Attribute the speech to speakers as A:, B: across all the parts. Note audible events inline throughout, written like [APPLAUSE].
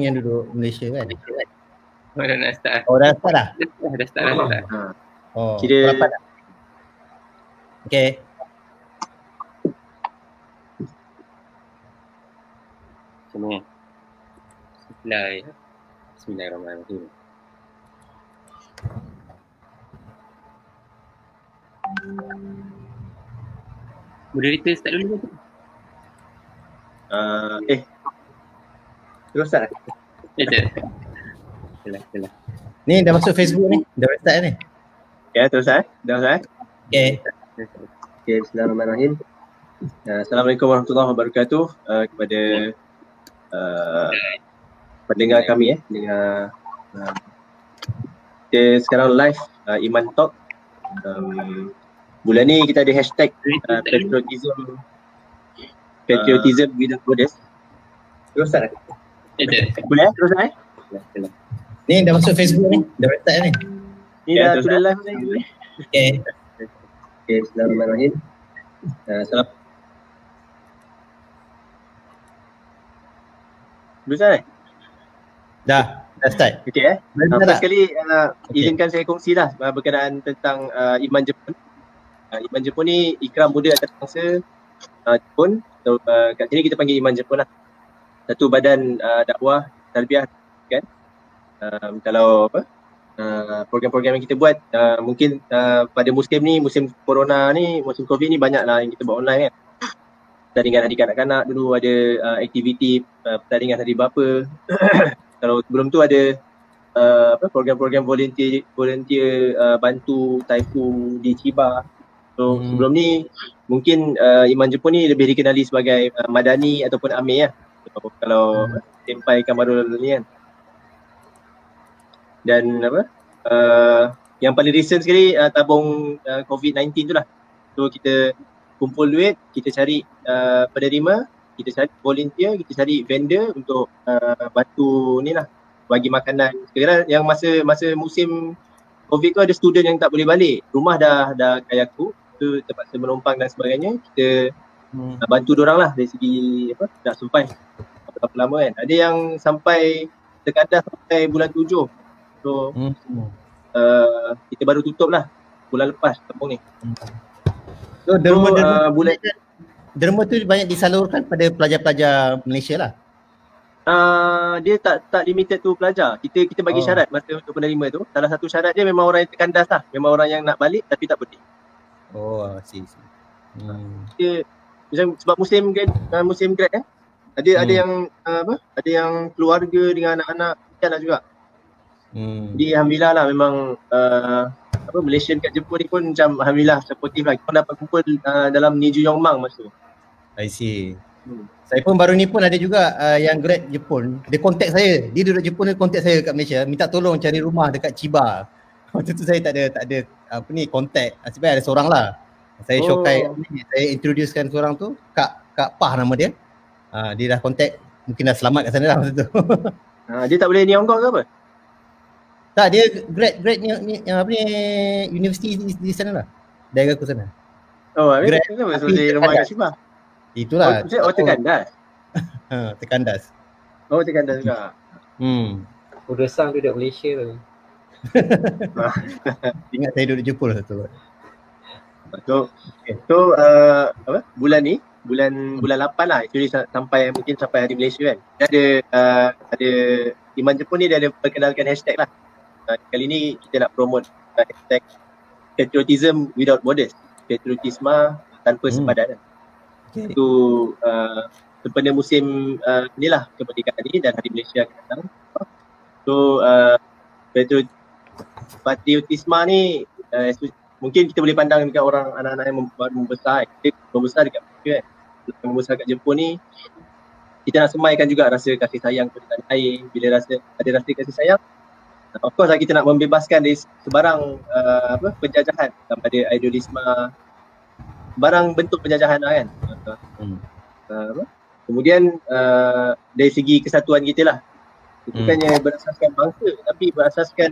A: yang duduk Malaysia kan?
B: Oh, dah nak start.
A: Oh dah start dah?
B: Dah, dah start, dah start.
C: Ha.
A: Oh,
C: Kira-
A: berapa dah? Okay.
B: Macam mana? Supply. Bismillahirrahmanirrahim. Moderator start dulu ke?
C: Uh, eh. Terus start lah.
B: Ya, tak. Itulah.
A: Ni dah masuk Facebook ni? Dah start ni?
C: Ya, terus eh. Dah start eh.
A: Okay.
C: Okay, Bismillahirrahmanirrahim. Uh, Assalamualaikum warahmatullahi wabarakatuh uh, kepada uh, pendengar kami eh, pendengar uh, kita sekarang live uh, Iman Talk. Um, bulan ni kita ada hashtag uh, patriotism patriotism without borders. Terus start eh?
B: Ya, tak.
C: Boleh eh? Terus eh?
A: Ni dah masuk Facebook ni? Dah start ni?
C: Ni
B: Ya,
C: dah tulis
B: eh?
C: live ni.
A: Okay.
C: Okay, Bismillahirrahmanirrahim. Uh, salam. Boleh start eh?
A: Dah. Dah start.
C: Okay eh? Uh, first
A: tak?
C: sekali uh,
A: Okey.
C: izinkan saya kongsi lah berkenaan tentang uh, Iman Jepun. Uh, Iman Jepun ni ikram muda atas bangsa uh, Jepun. So, uh, kat sini kita panggil Iman Jepun lah. Satu badan uh, dakwah tarbiyah kan. Um, kalau apa uh, program-program yang kita buat uh, mungkin uh, pada musim ni musim corona ni musim covid ni banyak lah yang kita buat online kan pertandingan hari kanak-kanak dulu ada uh, aktiviti uh, pertandingan hari bapa [COUGHS] kalau sebelum tu ada uh, apa program-program volunteer volunteer uh, bantu taifu di Chiba. So
A: Hmm.
C: sebelum ni mungkin uh, Iman Jepun ni lebih dikenali sebagai uh, Madani ataupun Amir lah. So, kalau
A: Hmm.
C: Senpai Kamarul ni kan. Dan apa uh, yang paling recent sekali uh, tabung uh, COVID-19 tu lah. So kita kumpul duit, kita cari uh, penerima, kita cari volunteer, kita cari vendor untuk uh, bantu ni lah bagi makanan. Sekarang yang masa masa musim COVID tu ada student yang tak boleh balik. Rumah dah dah kayaku, tu terpaksa menumpang dan sebagainya. Kita
A: Hmm.
C: bantu orang lah dari segi apa nak sampai berapa lama kan. Ada yang sampai terkadang sampai bulan tujuh. So
A: Hmm.
C: uh, kita baru tutup lah bulan lepas kampung ni.
A: So, derma,
C: So,
A: derma,
C: uh, bulan
A: derma tu banyak disalurkan pada pelajar-pelajar Malaysia lah.
C: uh, dia tak tak limited tu pelajar. Kita kita bagi
A: Oh.
C: syarat masa untuk penerima tu. Salah satu syarat dia memang orang yang terkandas lah. Memang orang yang nak balik tapi tak boleh.
A: Oh, see, see. Hmm.
C: Dia macam sebab musim grad uh, musim grad eh. Ada ada
A: Hmm.
C: yang uh, apa? Ada yang keluarga dengan anak-anak kan juga.
A: Hmm.
C: Jadi alhamdulillah lah memang uh, apa Malaysian kat Jepun ni pun macam alhamdulillah supportive lah. Kita dapat kumpul uh, dalam Niju Yongmang masa tu.
A: I see.
C: Hmm.
A: Saya pun baru ni pun ada juga uh, yang grad Jepun. Dia contact saya. Dia duduk Jepun dia contact saya kat Malaysia. Minta tolong cari rumah dekat Chiba. [LAUGHS] Waktu tu saya tak ada tak ada apa ni contact. Sebenarnya ada seorang lah. Saya
C: Oh.
A: showkai ni, saya introducekan seorang tu Kak Kak Pah nama dia. Uh, dia dah contact mungkin dah selamat kat sana lah masa tu.
C: Uh, [LAUGHS] dia tak boleh ni Hong Kong ke apa?
A: tak dia grad grad ni, ni yang apa ni universiti di, di sana lah. Daerah aku sana.
C: Oh, habis
A: Grad.
C: kenapa
A: Tapi
C: suruh dia rumah kat Shibah?
A: Itulah.
C: Oh, oh terkandas.
A: Ha, [LAUGHS] terkandas.
C: Oh terkandas juga.
A: Hmm.
D: Kudasang tu dekat Malaysia tu. [LAUGHS]
A: Ingat saya duduk Jepun lah satu.
C: So, so uh, apa? Bulan ni, bulan bulan 8 lah actually sa- sampai mungkin sampai hari Malaysia kan. Dia ada uh, ada Iman Jepun ni dia ada perkenalkan hashtag lah. Uh, kali ni kita nak promote uh, hashtag patriotism without borders. Patriotisma tanpa
A: Hmm.
C: sepadan.
A: Okay.
C: Itu uh, sempena musim uh, ni lah kemerdekaan ni dan hari Malaysia akan datang. So uh, patri- patriotisma ni uh, mungkin kita boleh pandang dekat orang anak-anak yang baru membesar kita membesar dekat Malaysia kan Yang membesar kat Jepun ni kita nak semaikan juga rasa kasih sayang kepada tanah air bila rasa ada rasa kasih sayang of course lah kita nak membebaskan dari sebarang uh, apa penjajahan sama ada idealisme barang bentuk penjajahan lah kan
A: Hmm.
C: uh, apa? kemudian uh, dari segi kesatuan kita lah
A: Hmm.
C: bukannya berasaskan bangsa tapi berasaskan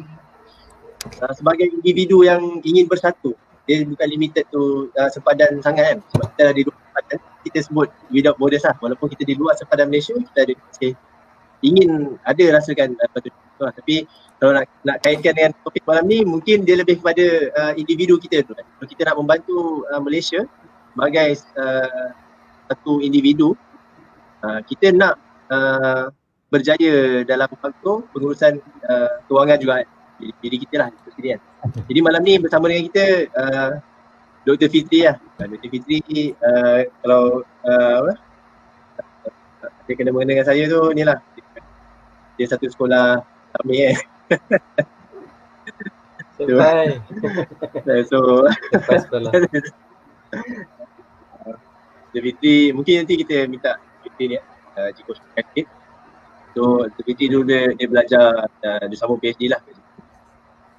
C: uh, sebagai individu yang ingin bersatu dia bukan limited tu uh, sepadan sangat kan sebab kita di luar sepadan kita sebut without borders lah walaupun kita di luar sepadan Malaysia kita ada okay, ingin ada rasakan uh, patut tu lah. Tapi kalau nak nak kaitkan dengan topik malam ni mungkin dia lebih kepada uh, individu kita tu. Kalau kita nak membantu uh, Malaysia sebagai uh, satu individu uh, kita nak uh, berjaya dalam faktor pengurusan uh, kewangan juga diri, diri kita lah itu sendiri kan. Jadi malam ni bersama dengan kita uh, Dr. Fitri lah. Uh, Dr. Fitri uh, kalau uh, apa? Dia kena mengenai dengan saya tu ni lah. Dia satu sekolah kami eh.
D: Sampai. [LAUGHS]
C: so
D: Sampai [LAUGHS] sekolah. [LAUGHS]
C: Dr. Fitri mungkin nanti kita minta Fitri ni uh, jika sakit. So Dr. Fitri dulu dia, dia belajar uh, dia sambung PhD lah.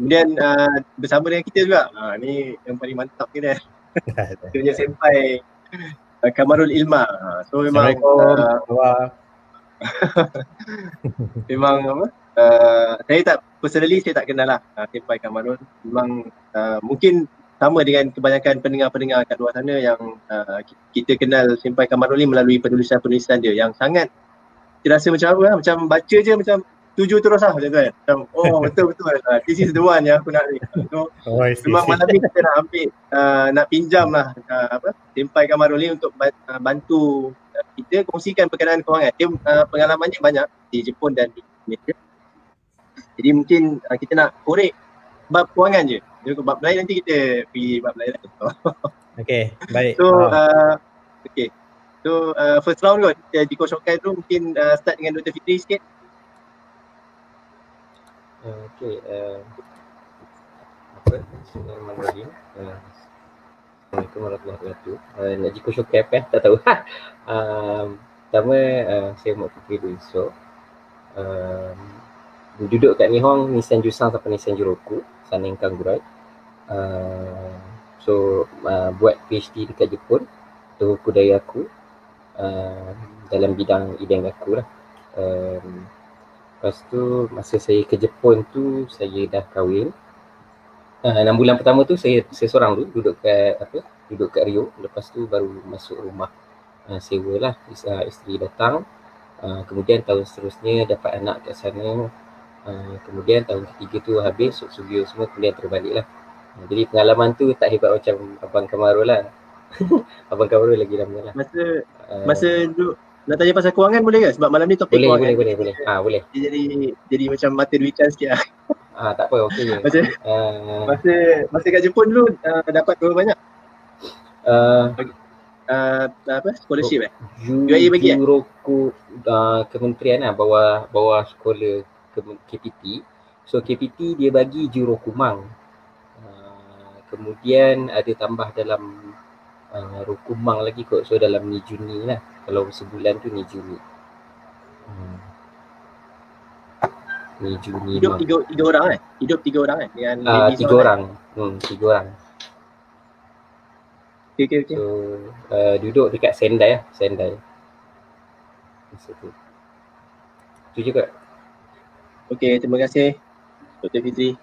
C: Kemudian uh, bersama dengan kita juga. Ha, ni yang paling mantap kita. [LAUGHS] Dia punya senpai uh, Kamarul Ilma. Ha, so memang uh, [LAUGHS] memang apa? Uh, saya tak personally saya tak kenal lah uh, senpai Kamarul. Memang uh, mungkin sama dengan kebanyakan pendengar-pendengar kat luar sana yang uh, kita kenal senpai Kamarul ni melalui penulisan-penulisan dia yang sangat kita rasa macam apa lah, macam baca je macam tuju terus lah macam tu kan. Macam oh betul betul uh, this is the one yang aku nak ni. So
A: Oh, see,
C: memang
A: see.
C: malam ni kita nak ambil uh, nak pinjam lah uh, apa senpai Kamarul ni untuk uh, bantu uh, kita kongsikan berkenaan kewangan. Dia uh, pengalamannya banyak di Jepun dan di Malaysia. Jadi mungkin uh, kita nak korek bab kewangan je. Jadi bab lain nanti kita pergi bab lain. [LAUGHS]
A: Okay, baik.
C: So
A: Ah,
C: uh, okay. So uh, first round kot di Coach Hokai tu mungkin uh, start dengan Dr. Fitri sikit.
D: Uh, okay. Uh, apa? Bismillahirrahmanirrahim. Uh, Assalamualaikum warahmatullahi wabarakatuh. Uh, nak jika show cap eh? Tak tahu. [LAUGHS] um, pertama, uh, saya Mak Fikri dulu esok. Um, duduk kat Nihong, Nissan Jusang sampai Nissan Juroku, Saneng Kanggurai. Uh, so, uh, buat PhD dekat Jepun. Itu budaya aku. Uh, dalam bidang ideng aku lah. Um, Lepas tu masa saya ke Jepun tu saya dah kahwin. Uh, enam bulan pertama tu saya saya seorang dulu duduk kat apa? Duduk kat Rio. Lepas tu baru masuk rumah uh, sewa lah. Is, uh, isteri datang. Uh, kemudian tahun seterusnya dapat anak kat sana. Uh, kemudian tahun ketiga tu habis Sugio semua kemudian terbalik lah. Uh, jadi pengalaman tu tak hebat macam Abang Kamarul lah. [LAUGHS] Abang Kamarul lagi lama lah.
C: Masa
D: Uh,
C: masa duduk nak tanya pasal kewangan boleh ke? Sebab malam ni topik
D: boleh,
C: kewangan.
D: boleh, boleh, boleh. Ah, boleh.
C: Dia jadi jadi macam mata duitan sikit lah.
D: Ah, tak apa, okey. [LAUGHS]
C: Masa
D: Uh,
C: masa masa kat Jepun dulu uh, dapat berapa banyak?
D: uh,
C: Uh, apa? Scholarship eh?
D: Ju,
C: UAE bagi, eh?
D: Juruku uh, kementerian lah bawah bawah sekolah ke, KPT. So KPT dia bagi jurukumang. Uh, kemudian ada tambah dalam uh, rukumang lagi kot. So dalam ni Juni lah. Kalau sebulan tu ni Juni. Hmm. Ni Juni
C: Hidup tiga, tiga orang eh? Hidup tiga orang eh? Dengan
D: Ah,
C: ladies
D: tiga
C: orang,
D: orang. Hmm, tiga orang.
C: eh? Okay, okay, okay.
D: So uh, duduk dekat Sendai lah, Sendai. Masa tu. Tu juga.
C: Okay, terima kasih Dr. Fitri.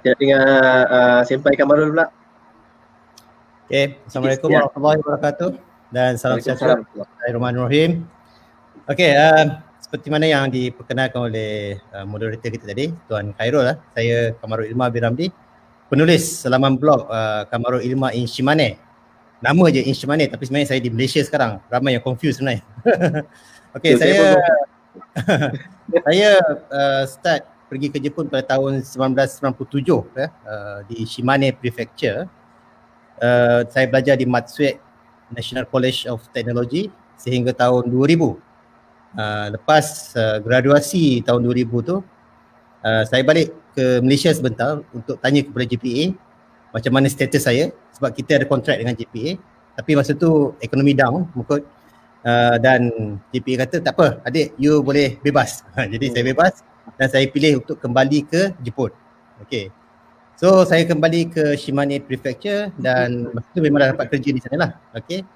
C: Kita nak dengar uh, Senpai Kamarul pula.
A: Okay, Assalamualaikum warahmatullahi wabarakatuh dan salam sejahtera.
C: Waalaikumsalam.
A: Bismillahirrahmanirrahim. Okey, uh, seperti mana yang diperkenalkan oleh uh, moderator kita tadi, Tuan Khairul lah. Saya Kamarul Ilma bin penulis laman blog uh, Kamarul Ilma in Shimane. Nama je in Shimane tapi sebenarnya saya di Malaysia sekarang. Ramai yang confused sebenarnya. [LAUGHS] Okey,
C: Betul, saya
A: saya [LAUGHS] saya uh, start pergi ke Jepun pada tahun 1997 ya, uh, di Shimane Prefecture. Uh, saya belajar di Matsuet National College of Technology sehingga tahun 2000. Uh, lepas uh, graduasi tahun 2000 tu, uh, saya balik ke Malaysia sebentar untuk tanya kepada JPA macam mana status saya sebab kita ada kontrak dengan JPA tapi masa tu ekonomi down mengikut uh, dan JPA kata tak apa adik you boleh bebas. [LAUGHS] Jadi saya bebas dan saya pilih untuk kembali ke Jepun. Okay. So saya kembali ke Shimane Prefecture dan masa tu memang dah dapat kerja di sana lah. Okay.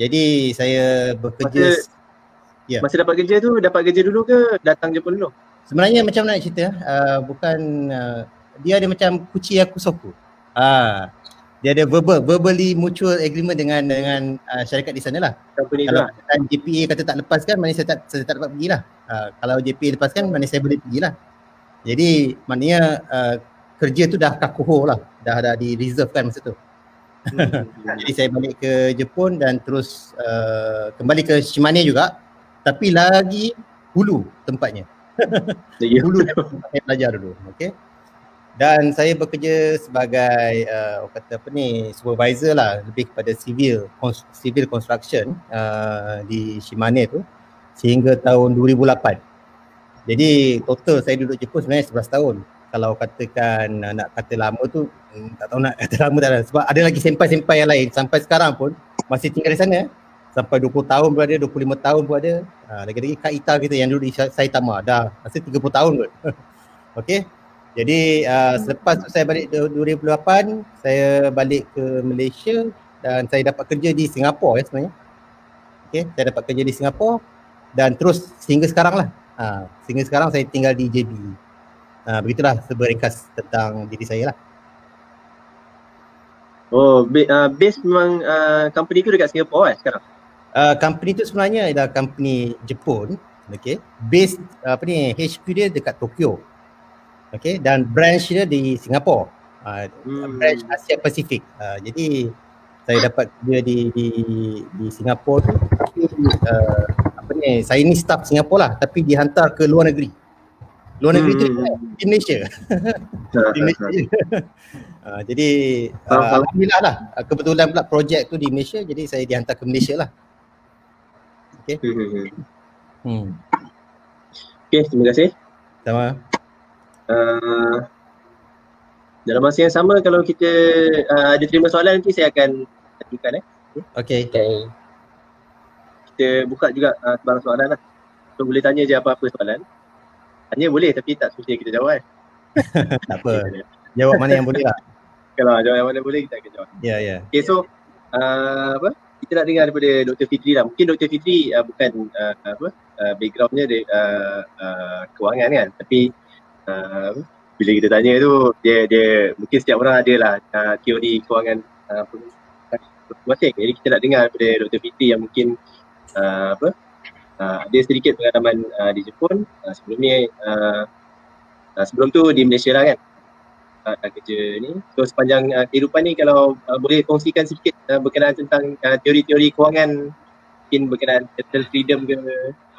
A: Jadi saya bekerja
C: Masa-
A: Ya.
C: Masa dapat kerja tu, dapat kerja dulu ke datang Jepun dulu?
A: sebenarnya macam mana nak cerita uh, bukan uh, dia ada macam kuci aku soku. Ah. dia ada verbal verbally mutual agreement dengan dengan uh, syarikat di sana lah.
C: Company
A: Kalau
C: lah.
A: JPA kata tak lepaskan, maknanya saya tak saya tak dapat pergi lah. Uh, kalau JPA lepaskan, maknanya saya boleh pergi lah. Jadi maknanya uh, kerja tu dah kakuho lah. Dah dah di reserve kan masa tu.
C: Hmm. [LAUGHS]
A: Jadi saya balik ke Jepun dan terus uh, kembali ke Shimane juga. Tapi lagi hulu tempatnya. [LAUGHS]
C: Ya.
A: Dulu saya belajar dulu. Okay. Dan saya bekerja sebagai uh, orang kata apa ni supervisor lah lebih kepada civil cons- civil construction uh, di Shimane tu sehingga tahun 2008. Jadi total saya duduk Jepun sebenarnya 11 tahun. Kalau katakan uh, nak kata lama tu hmm, tak tahu nak kata [LAUGHS] lama tak ada sebab ada lagi senpai-senpai yang lain sampai sekarang pun masih tinggal di sana sampai 20 tahun pun ada, 25 tahun pun ada. Ha, lagi-lagi Kak Ita kita yang duduk di Sa- Saitama dah masih 30 tahun pun. [LAUGHS] Okey. Jadi uh, selepas tu saya balik du- 2008, saya balik ke Malaysia dan saya dapat kerja di Singapura ya sebenarnya. Okey, saya dapat kerja di Singapura dan terus sehingga sekarang lah. Ha, sehingga sekarang saya tinggal di JB. Ha, begitulah seberingkas tentang diri saya lah.
C: Oh, ba- uh, base memang uh, company tu dekat Singapore eh sekarang?
A: Uh, company tu sebenarnya adalah company Jepun, okay. Base uh, apa ni HQ dia dekat Tokyo. Okay, dan branch dia di Singapore. Uh,
C: Hmm.
A: branch Asia Pasifik. Uh, jadi saya dapat kerja di di di Singapura tu uh, apa ni saya ni staff Singapura lah tapi dihantar ke luar negeri. Luar negeri tu
C: Hmm.
A: di Malaysia. di Malaysia. uh, jadi uh, alhamdulillah lah uh, kebetulan pula projek tu di Malaysia jadi saya dihantar ke Malaysia lah.
C: Hmm.
A: Hmm.
C: Okay, terima kasih.
A: Sama.
C: Uh, dalam masa yang sama kalau kita uh, ada terima soalan nanti saya akan ajukan eh.
A: Okay.
D: Okay.
C: Kita buka juga uh, sebarang soalan lah. So boleh tanya je apa-apa soalan. Tanya boleh tapi tak semestinya kita jawab eh.
A: tak apa. Jawab mana yang boleh lah.
C: Kalau jawab yang mana boleh kita akan jawab.
A: Ya, ya.
C: Okay so uh, apa kita nak dengar daripada Dr. Fitri lah. Mungkin Dr. Fitri uh, bukan uh, apa uh, backgroundnya dia uh, uh, kewangan kan tapi uh, bila kita tanya tu dia dia mungkin setiap orang ada lah uh, teori kewangan uh, masing-masing. Jadi kita nak dengar daripada Dr. Fitri yang mungkin uh, apa uh, ada sedikit pengalaman uh, di Jepun. Uh, sebelum ni uh, uh, sebelum tu di Malaysia lah kan? Uh, dah kerja ni. So sepanjang uh, kehidupan ni kalau uh, boleh kongsikan sedikit uh, berkenaan tentang uh, teori-teori kewangan mungkin berkenaan capital freedom ke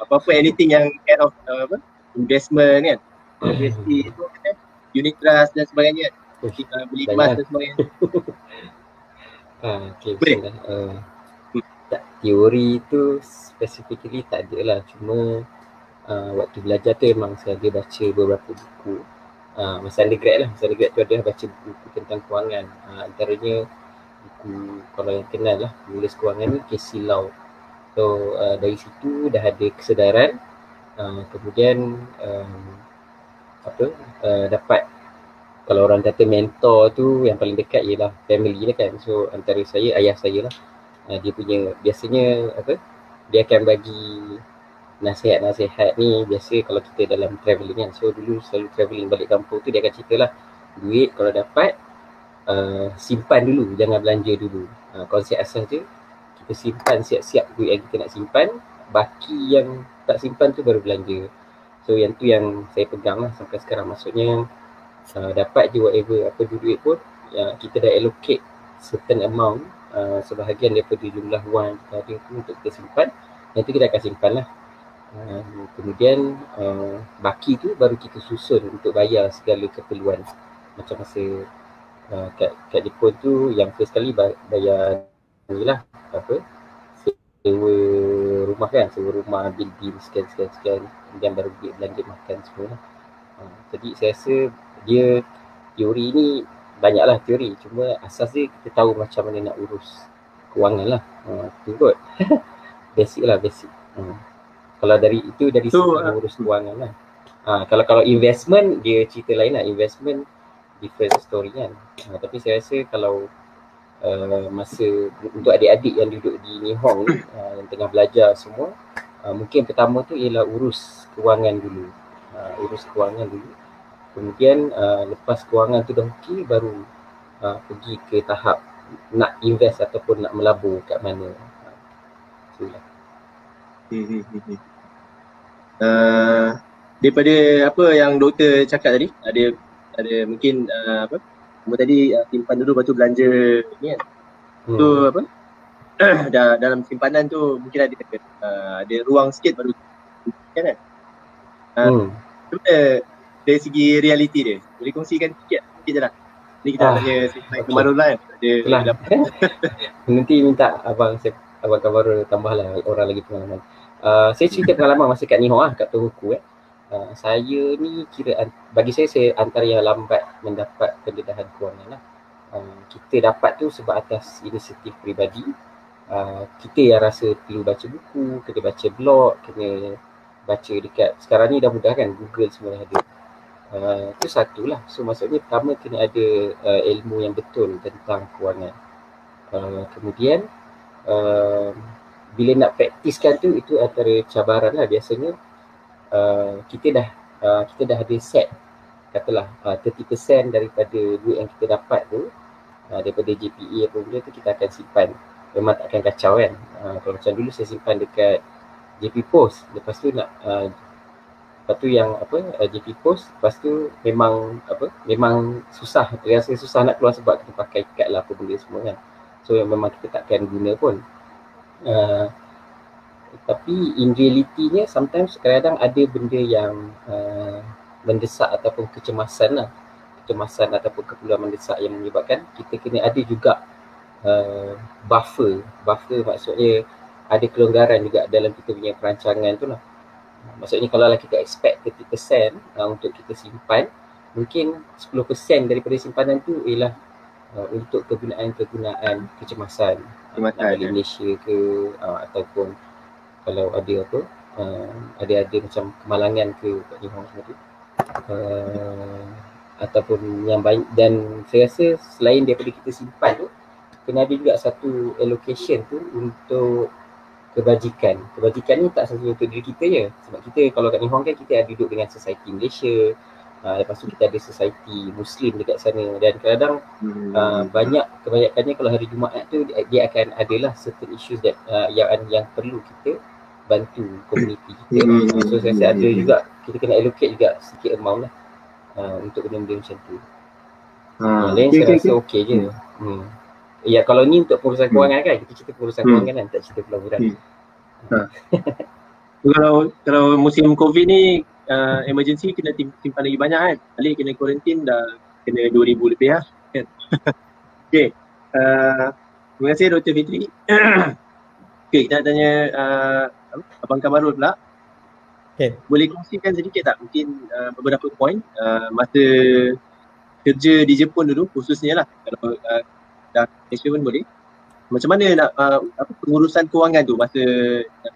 C: apa-apa anything yang kind of uh, apa investment kan? Investasi tu kan unit trust dan sebagainya. Kan
D: Uish,
C: uh, beli emas dan sebagainya. [LAUGHS]
D: Ah, okay,
C: Boleh?
D: Uh, tak, teori tu specifically tak ada lah. Cuma uh, waktu belajar tu memang saya ada baca beberapa buku. Uh, masa undergrad lah. Masa undergrad tu ada baca buku tentang kewangan. Uh, antaranya buku kalau yang kenal lah. Penulis kewangan ni Casey Lau. So uh, dari situ dah ada kesedaran. Uh, kemudian um, apa uh, dapat kalau orang kata mentor tu yang paling dekat ialah family dia kan. So antara saya, ayah saya lah. Uh, dia punya, biasanya apa, dia akan bagi nasihat-nasihat ni biasa kalau kita dalam travelling kan. So dulu selalu travelling balik kampung tu dia akan cerita lah. Duit kalau dapat, uh, simpan dulu, jangan belanja dulu. Uh, konsep asas dia, kita simpan siap-siap duit yang kita nak simpan. Baki yang tak simpan tu baru belanja. So yang tu yang saya pegang lah sampai sekarang. Maksudnya uh, dapat je whatever apa duit pun uh, kita dah allocate certain amount uh, sebahagian daripada jumlah wang ada tu untuk kita simpan yang tu kita akan simpan lah uh, kemudian uh, baki tu baru kita susun untuk bayar segala keperluan macam masa uh, kat, kat Jepun tu yang first kali ba- bayar ni lah apa sewa rumah kan sewa rumah bil-bil sekian sekian sekian kemudian baru belanja makan semua lah. Uh, jadi saya rasa dia teori ni banyaklah teori. Cuma asas dia kita tahu macam mana nak urus kewangan lah. Uh, tu kot. [LAUGHS] Basic lah basic. Uh. kalau dari itu dari
C: So,
D: segi
C: uh,
D: urus kewangan lah. Uh, kalau kalau investment dia cerita lain lah. Investment different story kan. Uh, tapi saya rasa kalau uh, masa untuk adik-adik yang duduk di Nihong ni uh, yang tengah belajar semua uh, mungkin pertama tu ialah urus kewangan dulu. Uh, urus kewangan dulu Kemudian uh, lepas kewangan tu dah okey baru uh, pergi ke tahap nak invest ataupun nak melabur kat mana. Itulah.
C: Hmm, hmm. Uh, daripada apa yang doktor cakap tadi, ada ada mungkin uh, apa? Kamu tadi uh, simpan dulu lepas tu belanja ni kan.
D: Hmm.
C: Tu apa? [CLEARS THROAT] dah dalam simpanan tu mungkin ada uh, ada ruang sikit baru kan kan. Uh,
D: Hmm.
C: Mana dari segi realiti dia? Boleh kongsikan sikit sikit je lah. Ni kita
D: Ah,
C: tanya
D: okey.
C: Kamarul lah kan. Dia, dapat. [LAUGHS]
D: Nanti minta abang saya abang kabar tambah lah orang lagi pengalaman. Uh, saya cerita pengalaman masa kat Nihon lah, kat Tohoku eh. Uh, saya ni kira bagi saya saya antara yang lambat mendapat pendedahan kewangan lah. Uh, kita dapat tu sebab atas inisiatif peribadi. Uh, kita yang rasa perlu baca buku, kena baca blog, kena baca dekat sekarang ni dah mudah kan Google semua dah ada. Uh, itu satu lah. So maksudnya pertama kena ada uh, ilmu yang betul tentang kewangan. Uh, kemudian uh, bila nak praktiskan tu itu antara cabaran lah biasanya uh, kita dah uh, kita dah ada set katalah uh, 30% daripada duit yang kita dapat tu uh, daripada JPE apa benda tu kita akan simpan memang tak akan kacau kan uh, kalau macam dulu saya simpan dekat JP Post lepas tu nak uh, lepas tu yang apa uh, JP Post lepas tu memang apa memang susah. Rasa susah nak keluar sebab kita pakai kad lah apa benda semua kan. So yang memang kita takkan guna pun. Uh, tapi in reality-nya sometimes kadang-kadang ada benda yang uh, mendesak ataupun kecemasan lah. Kecemasan ataupun keperluan mendesak yang menyebabkan kita kena ada juga uh, buffer. Buffer maksudnya ada kelonggaran juga dalam kita punya perancangan tu lah maksudnya kalau kita expect 30% uh, untuk kita simpan mungkin 10% daripada simpanan tu ialah uh, untuk kegunaan-kegunaan kecemasan.
C: Kecemasan,
D: nak balik
C: ya.
D: Malaysia ke uh, ataupun kalau ada apa uh, ada ada macam kemalangan ke kat Nihon semua tu uh, ataupun yang baik. Dan saya rasa selain daripada kita simpan tu kena ada juga satu allocation tu untuk kebajikan. Kebajikan ni tak sahaja untuk diri kita je. Sebab kita kalau kat Nihon kan kita ada duduk dengan society Malaysia. Uh, lepas tu kita ada society Muslim dekat sana dan kadang-kadang
C: Hmm.
D: uh, banyak kebanyakannya kalau hari Jumaat tu dia, dia akan adalah certain issues that uh, yang yang perlu kita bantu komuniti kita.
C: Hmm.
D: Uh, so saya rasa ada juga kita kena allocate juga sikit amount lah uh, untuk benda-benda macam tu.
C: Ha,
D: Yang lain
C: okay,
D: saya
C: okay,
D: rasa okey je. Hmm. Ya kalau ni untuk pengurusan
C: Hmm.
D: kewangan kan kita cerita pengurusan
C: Hmm.
D: kewangan kan tak cerita pelaburan.
C: Hmm. [LAUGHS] Kalau kalau musim COVID ni uh, emergency kena tim- simpan lagi banyak kan. Balik kena quarantine dah kena 2000 lebih lah kan. [LAUGHS] okay. Uh, terima kasih Dr. Fitri. [COUGHS] okay, kita nak tanya uh? Abang Kamarul pula.
A: Okay.
C: Boleh kongsikan sedikit tak mungkin uh, beberapa poin uh, masa kerja di Jepun dulu khususnya lah kalau uh, dah Malaysia pun boleh. Macam mana nak uh, apa pengurusan kewangan tu masa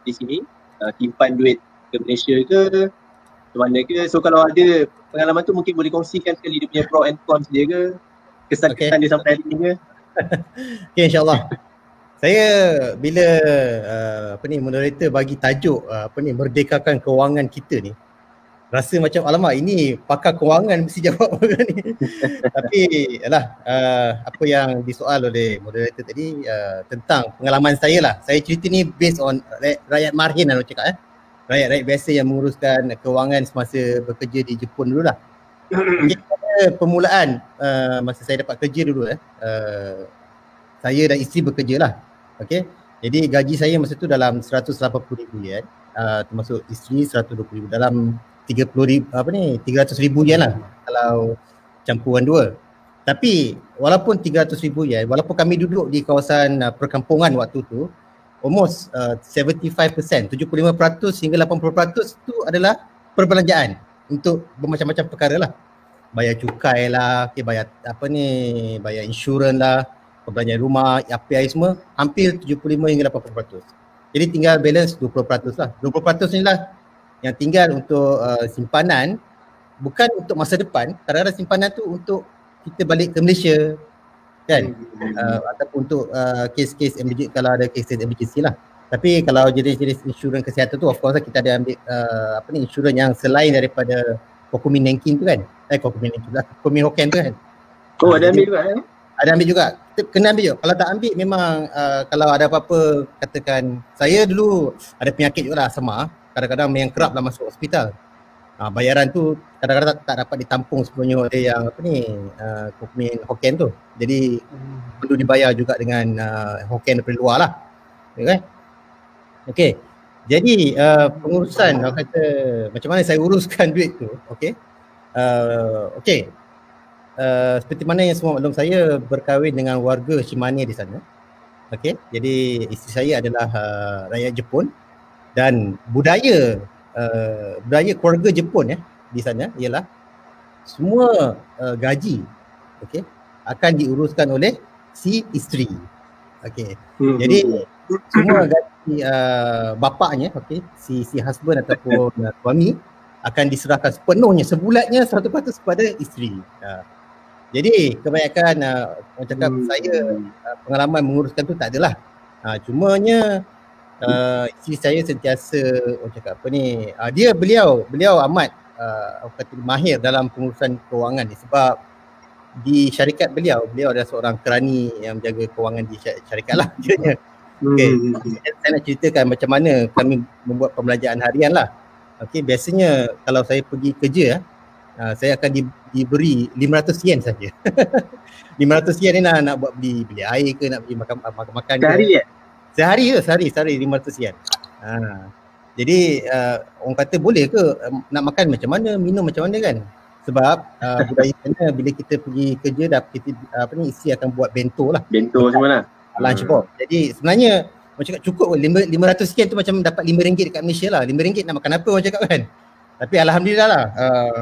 C: di sini? Uh, simpan duit ke Malaysia ke? Macam mana ke? So kalau ada pengalaman tu mungkin boleh kongsikan sekali dia punya pro and cons dia ke? Kesan-kesan dia sampai hari ni ke? [LAUGHS]
A: Okay insyaAllah. Saya bila uh, apa ni moderator bagi tajuk uh, apa ni merdekakan kewangan kita ni rasa macam alamak ini pakar kewangan mesti jawab [LAUGHS] ni. Tapi yalah uh, apa yang disoal oleh moderator tadi uh, tentang pengalaman saya lah. Saya cerita ni based on rakyat, marhin lah cakap eh. Rakyat-rakyat biasa yang menguruskan kewangan semasa bekerja di Jepun dulu lah. Okay, permulaan uh, masa saya dapat kerja dulu eh. Uh, saya dan isteri bekerja lah. Okay. Jadi gaji saya masa tu dalam 180 ribu yen. Uh, termasuk isteri 120 ribu. Dalam 30 ribu, apa ni, 300 ribu yen lah. Kalau campuran dua. Tapi walaupun 300 ribu yen, walaupun kami duduk di kawasan uh, perkampungan waktu tu, almost uh, 75%, 75% hingga 80% tu adalah perbelanjaan untuk bermacam-macam perkara lah. Bayar cukai lah, okay, bayar apa ni, bayar insurans lah, perbelanjaan rumah, api semua hampir 75 hingga 80%. Jadi tinggal balance 20% lah. 20% ni lah yang tinggal untuk uh, simpanan bukan untuk masa depan. Kadang-kadang simpanan tu untuk kita balik ke Malaysia kan uh, ataupun untuk uh, kes-kes emergency kalau ada kes-kes emergency lah. Tapi kalau jenis-jenis insurans kesihatan tu of course lah kita ada ambil uh, apa ni insurans yang selain daripada Kokumin Nenkin tu kan. Eh Kokumin Nenkin lah. Kokumin Hoken tu kan.
C: oh ada ambil juga eh
A: ada ambil juga kena ambil juga. Kalau tak ambil memang uh, kalau ada apa-apa katakan saya dulu ada penyakit juga lah asma. Kadang-kadang memang kerap lah masuk hospital. Uh, bayaran tu kadang-kadang tak, tak dapat ditampung sepenuhnya oleh yang apa ni uh, Kokmin Hokkien tu. Jadi perlu dibayar juga dengan uh, Hokkien daripada luar lah. Okay. Okay. Jadi uh, pengurusan orang kata macam mana saya uruskan [LAUGHS] duit tu. Okay. Uh, okay. Uh, seperti mana yang semua maklum saya berkahwin dengan warga Shimane di sana. Okey, jadi isteri saya adalah uh, rakyat Jepun dan budaya uh, budaya keluarga Jepun ya di sana ialah semua uh, gaji okey akan diuruskan oleh si isteri. Okey.
C: Hmm.
A: Jadi semua gaji uh, bapaknya okey si si husband ataupun uh, suami akan diserahkan sepenuhnya sebulatnya 100% kepada isteri. Uh, jadi kebanyakan uh, orang cakap
C: Hmm.
A: saya uh, pengalaman menguruskan tu tak adalah. Uh, cumanya uh, isteri saya sentiasa orang cakap apa ni uh, dia beliau beliau amat uh, kata mahir dalam pengurusan kewangan ni sebab di syarikat beliau beliau adalah seorang kerani yang menjaga kewangan di sy- syarikat lah [LAUGHS] kiranya. Okey.
C: Hmm.
A: Saya nak ceritakan macam mana kami membuat pembelanjaan harian lah. Okey, biasanya kalau saya pergi kerja, uh, saya akan di, diberi 500 yen saja. [LAUGHS] 500 yen ni nak, nak buat beli beli air ke, nak beli makan makan, makan ke.
C: Sehari ya?
A: Sehari ke? Sehari, sehari 500 yen. Ha. Jadi uh, orang kata boleh ke um, nak makan macam mana, minum macam mana kan? Sebab uh, budaya sana bila kita pergi kerja dah kita uh, apa ni isi akan buat bento lah
C: Bento semua lah.
A: lunch
D: Hmm.
A: box. Jadi sebenarnya orang cakap cukup lima- 500 sekian tu macam dapat RM5 dekat Malaysia lah. RM5 nak makan apa orang cakap kan. Tapi Alhamdulillah lah. Uh,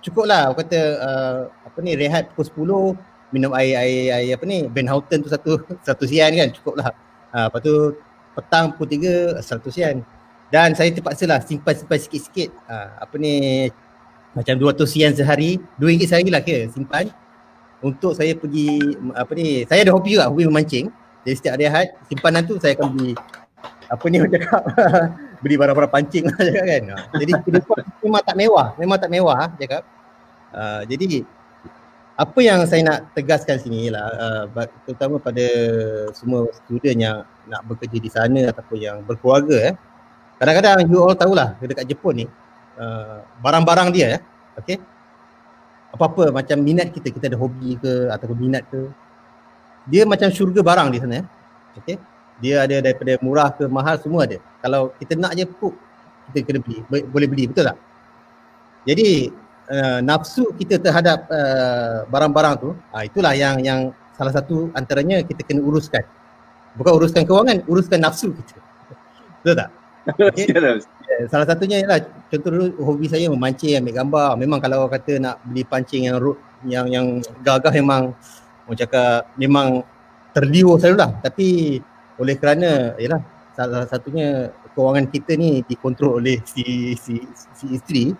A: cukup lah orang kata uh, apa ni rehat pukul 10 minum air air air apa ni Ben Houten tu satu satu sian kan cukup lah. Uh, lepas tu petang pukul 3 100 sian. Dan saya terpaksa lah simpan-simpan sikit-sikit. Uh, apa ni macam 200 sian sehari, RM2 sehari lah kira simpan. Untuk saya pergi apa ni saya ada hobi juga hobi memancing. Jadi setiap hari Ahad simpanan tu saya akan beli apa ni [LAUGHS] orang cakap [LAUGHS] beli barang-barang pancing lah cakap kan. Ha, jadi kehidupan memang tak mewah memang tak mewah ah, cakap. Uh, jadi apa yang saya nak tegaskan sini ialah uh, terutama pada semua student yang nak bekerja di sana ataupun yang berkeluarga eh kadang-kadang you all tahulah dekat Jepun ni uh, barang-barang dia ya okey apa-apa macam minat kita kita ada hobi ke ataupun minat ke dia macam syurga barang di sana ya. Okey. Dia ada daripada murah ke mahal semua ada. Kalau kita nak je pun kita kena beli, Bo- boleh beli betul tak? Jadi uh, nafsu kita terhadap uh, barang-barang tu, uh, itulah yang yang salah satu antaranya kita kena uruskan. Bukan uruskan kewangan, uruskan nafsu kita. Betul tak? [LAUGHS] Okay. Eh, salah satunya ialah contoh dulu hobi saya memancing, ambil gambar. Memang kalau orang kata nak beli pancing yang yang yang gagah memang orang cakap memang terliur selalulah. Tapi oleh kerana ialah salah satunya kewangan kita ni dikontrol oleh si si si isteri.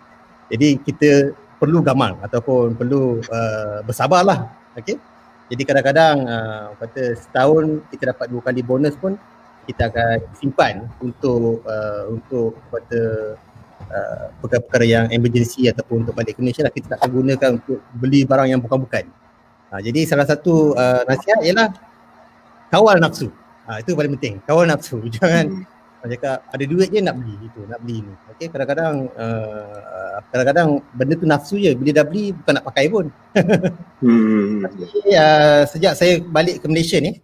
A: Jadi kita perlu gamal ataupun perlu uh, bersabarlah. Okey. Jadi kadang-kadang uh, kata setahun kita dapat dua kali bonus pun kita akan simpan untuk uh, untuk kata uh, perkara-perkara yang emergency ataupun untuk balik ke Malaysia lah kita akan gunakan untuk beli barang yang bukan-bukan. Ha, jadi salah satu uh, nasihat ialah kawal nafsu. Ha, itu paling penting. Kawal nafsu. [LAUGHS] Jangan cakap ada duit je nak beli itu, nak beli ni. Okey, kadang-kadang uh, kadang-kadang benda tu nafsu je. Bila dah beli bukan nak pakai pun. [LAUGHS]
C: Hmm.
A: Jadi, uh, sejak saya balik ke Malaysia ni,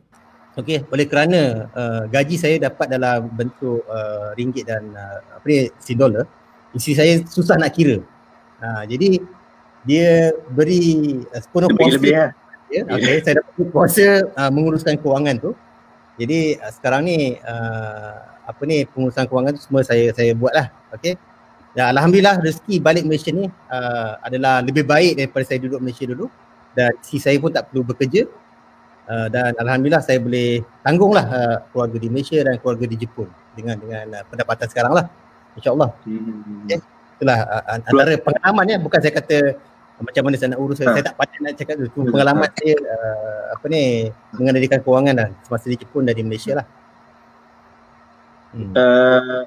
A: okey, oleh kerana uh, gaji saya dapat dalam bentuk uh, ringgit dan uh, apa ni, si dolar, isteri saya susah nak kira. Uh, jadi dia beri uh, sepenuh
C: Lebih
A: kuasa
C: lebih lah.
A: ya. Okay, saya dapat kuasa uh, menguruskan kewangan tu. Jadi uh, sekarang ni uh, apa ni pengurusan kewangan tu semua saya saya buat lah. Okay. Ya, Alhamdulillah rezeki balik Malaysia ni uh, adalah lebih baik daripada saya duduk Malaysia dulu dan si saya pun tak perlu bekerja uh, dan Alhamdulillah saya boleh tanggunglah uh, keluarga di Malaysia dan keluarga di Jepun dengan dengan uh, pendapatan sekarang lah insyaAllah
C: Hmm.
A: Okay. itulah uh, antara pengalaman ya bukan saya kata uh, macam mana saya nak urus
C: Ha.
A: saya tak pandai nak cakap tu pengalaman saya uh, apa ni mengendalikan kewangan lah semasa di Jepun dan di Malaysia lah hmm.
C: Uh,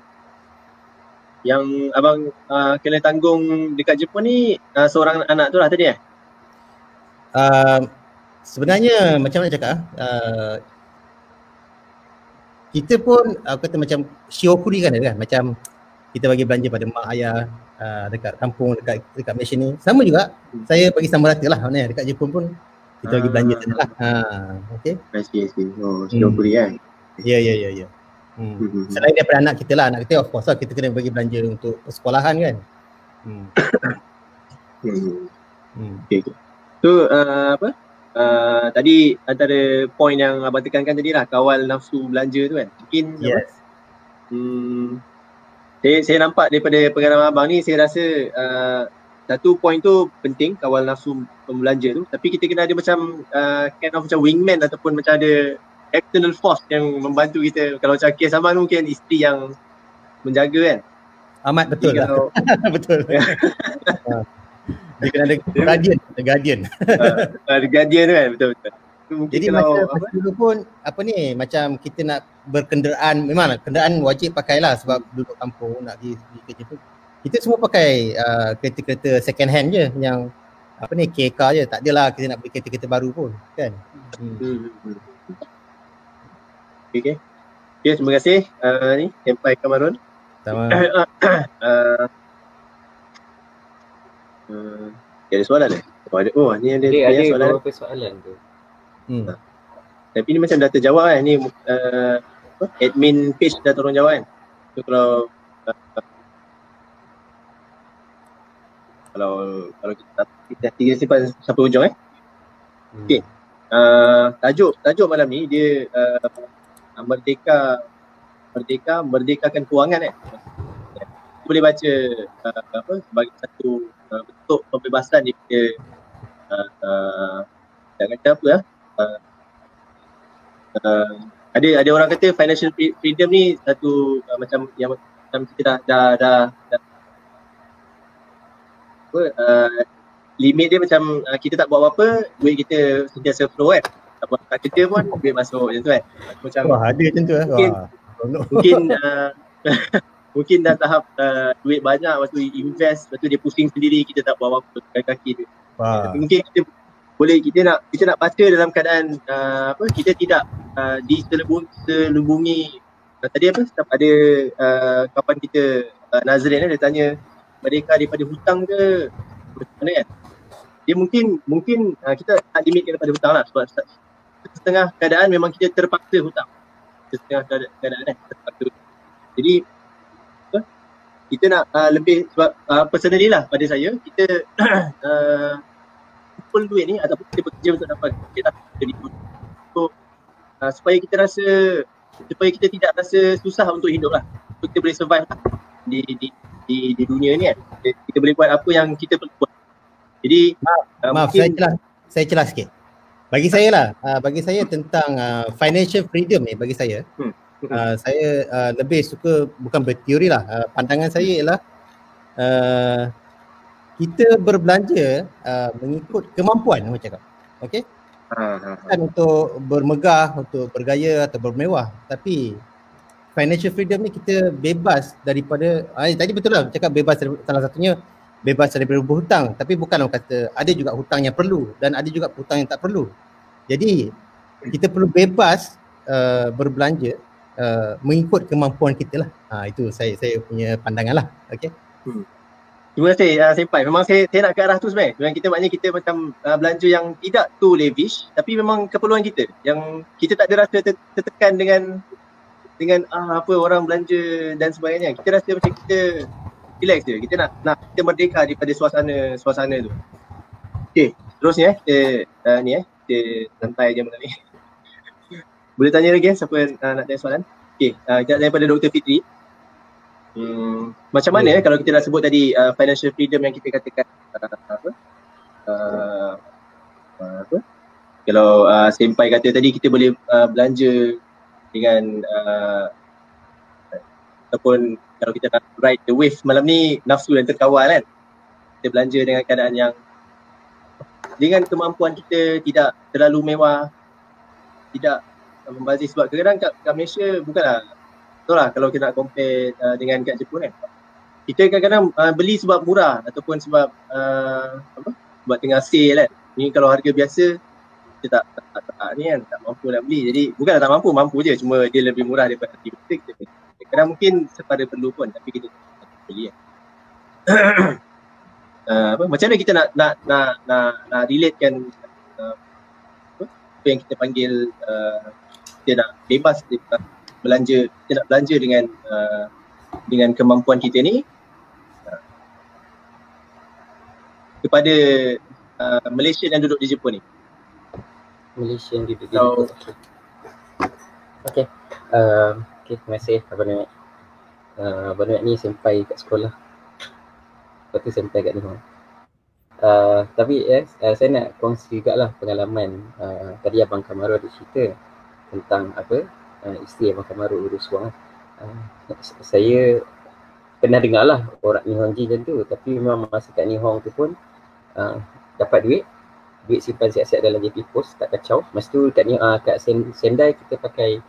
C: yang abang uh, kena tanggung dekat Jepun ni uh, seorang anak tu lah tadi eh?
A: uh, sebenarnya macam mana cakap uh, kita pun aku kata macam syokuri kan kan macam kita bagi belanja pada mak ayah uh, dekat kampung dekat dekat Malaysia ni sama juga saya bagi sama rata lah maknanya dekat Jepun pun kita bagi belanja sana lah ha okey
C: I see, I see. Oh, Singapura kan.
A: ya ya ya ya hmm. Selain daripada anak kita lah anak kita of course lah kita kena bagi belanja untuk persekolahan kan hmm.
C: Hmm.
A: Hmm.
C: Okay. So uh, apa? Uh, tadi antara poin yang abang tekankan tadi lah kawal nafsu belanja tu kan. Mungkin apa?
A: yes
C: Hmm, saya, saya nampak daripada pengalaman abang ni saya rasa uh, satu poin tu penting kawal nafsu pembelanja tu tapi kita kena ada macam uh, kind of macam wingman ataupun macam ada external force yang membantu kita. Kalau macam kes abang tu mungkin isteri yang menjaga kan?
A: Amat betul
C: Jadi
A: lah.
C: kalau [LAUGHS]
A: betul. Ha. [LAUGHS] dia kena ada guardian ada guardian. [LAUGHS]
C: Uh, the guardian tu kan? Betul betul. Tu mungkin
A: Jadi
C: kalau
A: masa, dulu pun apa ni macam kita nak berkenderaan memang kenderaan wajib pakai lah sebab duduk kampung nak pergi, pergi kerja pun kita semua pakai uh, kereta-kereta second hand je yang apa ni KK je. Tak adalah kita nak beli kereta-kereta baru pun kan? Hmm.
C: Okay, okay. Okay, terima kasih uh, ni Senpai Kamarun.
A: sama [COUGHS]
C: uh, uh, ada soalan eh? Oh, ada, oh ni ada, banyak
D: ada
C: soalan.
D: beberapa soalan tu.
A: hmm.
C: Tapi ni macam dah terjawab kan. Ni uh, apa? admin page dah tolong jawab kan. So kalau uh, kalau kalau kita kita kita simpan sampai hujung eh.
D: Hmm.
C: Okey. Uh, tajuk tajuk malam ni dia uh, merdeka merdeka merdekakan kewangan eh. Boleh baca uh, apa sebagai satu uh, bentuk pembebasan daripada uh, uh, nak kata apa ya? Uh, uh, ada ada orang kata financial free- freedom ni satu uh, macam yang macam kita dah dah dah, dah apa uh, limit dia macam uh, kita tak buat apa-apa duit kita sentiasa flow kan tak buat tak kerja pun duit masuk macam tu kan macam
A: wah ada macam tu lah
C: Mungkin-
A: wah
C: mungkin uh, [LAUGHS] mungkin dah tahap uh, duit banyak lepas tu invest lepas tu dia pusing sendiri kita tak buat apa-apa kaki kaki dia
A: wah.
C: Tapi mungkin kita boleh kita nak kita nak baca dalam keadaan uh, apa kita tidak uh, diselubung selubungi. Uh, tadi apa ada uh, kawan kita uh, Nazrin eh, dia tanya mereka daripada hutang ke macam mana kan? Dia mungkin mungkin uh, kita tak limitkan daripada hutang lah sebab se- setengah keadaan memang kita terpaksa hutang. Setengah keadaan, eh, terpaksa hutang. jadi apa? Kita nak uh, lebih sebab uh, personally lah pada saya kita uh, [CLEARS THROAT] kumpul duit ni ataupun kita bekerja untuk dapat duit lah jadi so uh, supaya kita rasa supaya kita tidak rasa susah untuk hidup lah supaya kita boleh survive lah di, di, di, di dunia ni kan. Kita, kita boleh buat apa yang kita perlu buat. Jadi uh,
A: maaf saya celah saya celah sikit bagi saya lah uh, bagi saya tentang uh, financial freedom ni bagi saya
C: Hmm.
A: uh, saya uh, lebih suka bukan berteori lah uh, pandangan saya ialah uh, kita berbelanja uh, mengikut kemampuan orang cakap. Okey? Bukan untuk bermegah untuk bergaya atau bermewah tapi financial freedom ni kita bebas daripada ah, tadi betul lah cakap bebas salah satunya bebas daripada berhutang tapi bukan orang kata ada juga hutang yang perlu dan ada juga hutang yang tak perlu jadi kita perlu bebas uh, berbelanja uh, mengikut kemampuan kita lah ha, itu saya saya punya pandangan lah okay?
C: Terima kasih uh, Senpai. Memang saya saya nak ke arah tu sebenarnya. Memang kita maknanya kita macam uh, belanja yang tidak too lavish tapi memang keperluan kita. Yang kita tak ada rasa ter- tertekan dengan dengan ah, apa orang belanja dan sebagainya. Kita rasa macam kita relax je. Kita nak nak kita merdeka daripada suasana suasana tu. Okey, terusnya eh kita uh, ni eh kita santai je malam ni. [LAUGHS] Boleh tanya lagi eh siapa uh, nak tanya soalan? Okey, uh, kita tanya pada Dr. Fitri. Hmm, macam mana eh kalau kita dah sebut tadi uh, financial freedom yang kita katakan uh, apa? Uh, uh, apa? Kalau uh, senpai kata tadi kita boleh uh, belanja dengan uh, ataupun kalau kita nak ride the wave malam ni nafsu dan terkawal kan. Kita belanja dengan keadaan yang dengan kemampuan kita tidak terlalu mewah tidak membazir sebab kadang-kadang kat, kat Malaysia bukanlah Betul lah kalau kita nak compare uh, dengan kat Jepun kan. Kita kadang-kadang uh, beli sebab murah ataupun sebab uh, apa? Sebab tengah sale kan. Ni kalau harga biasa kita tak, tak, tak, tak, ni kan tak mampu nak beli jadi bukan tak mampu mampu je cuma dia lebih murah daripada kita beli. Kadang mungkin sepada perlu pun tapi kita tak beli kan uh, [CLEARS THROAT] apa macam mana kita nak nak nak nak, nak relatekan uh, apa, yang kita panggil uh, kita nak bebas kita belanja kita nak belanja dengan uh, dengan kemampuan kita ni uh, kepada uh, Malaysia yang duduk di Jepun ni
D: Malaysia yang duduk di
C: So-
D: Jepun. Okay. Uh, okay, terima kasih Abang Noek. Uh, Abang Noek ni sampai kat sekolah. Lepas tu sampai kat Nihon. Uh, tapi yes, uh, saya nak kongsi juga lah pengalaman uh, tadi Abang Kamaru ada cerita tentang apa uh, isteri Abang Kamaru urus wang. Uh, saya pernah dengar lah orang Nihonji macam tu tapi memang masa kat Nihon tu pun uh, dapat duit duit simpan siap-siap dalam JP Post tak kacau. Masa tu kat ni uh, kat Sen- Sendai kita pakai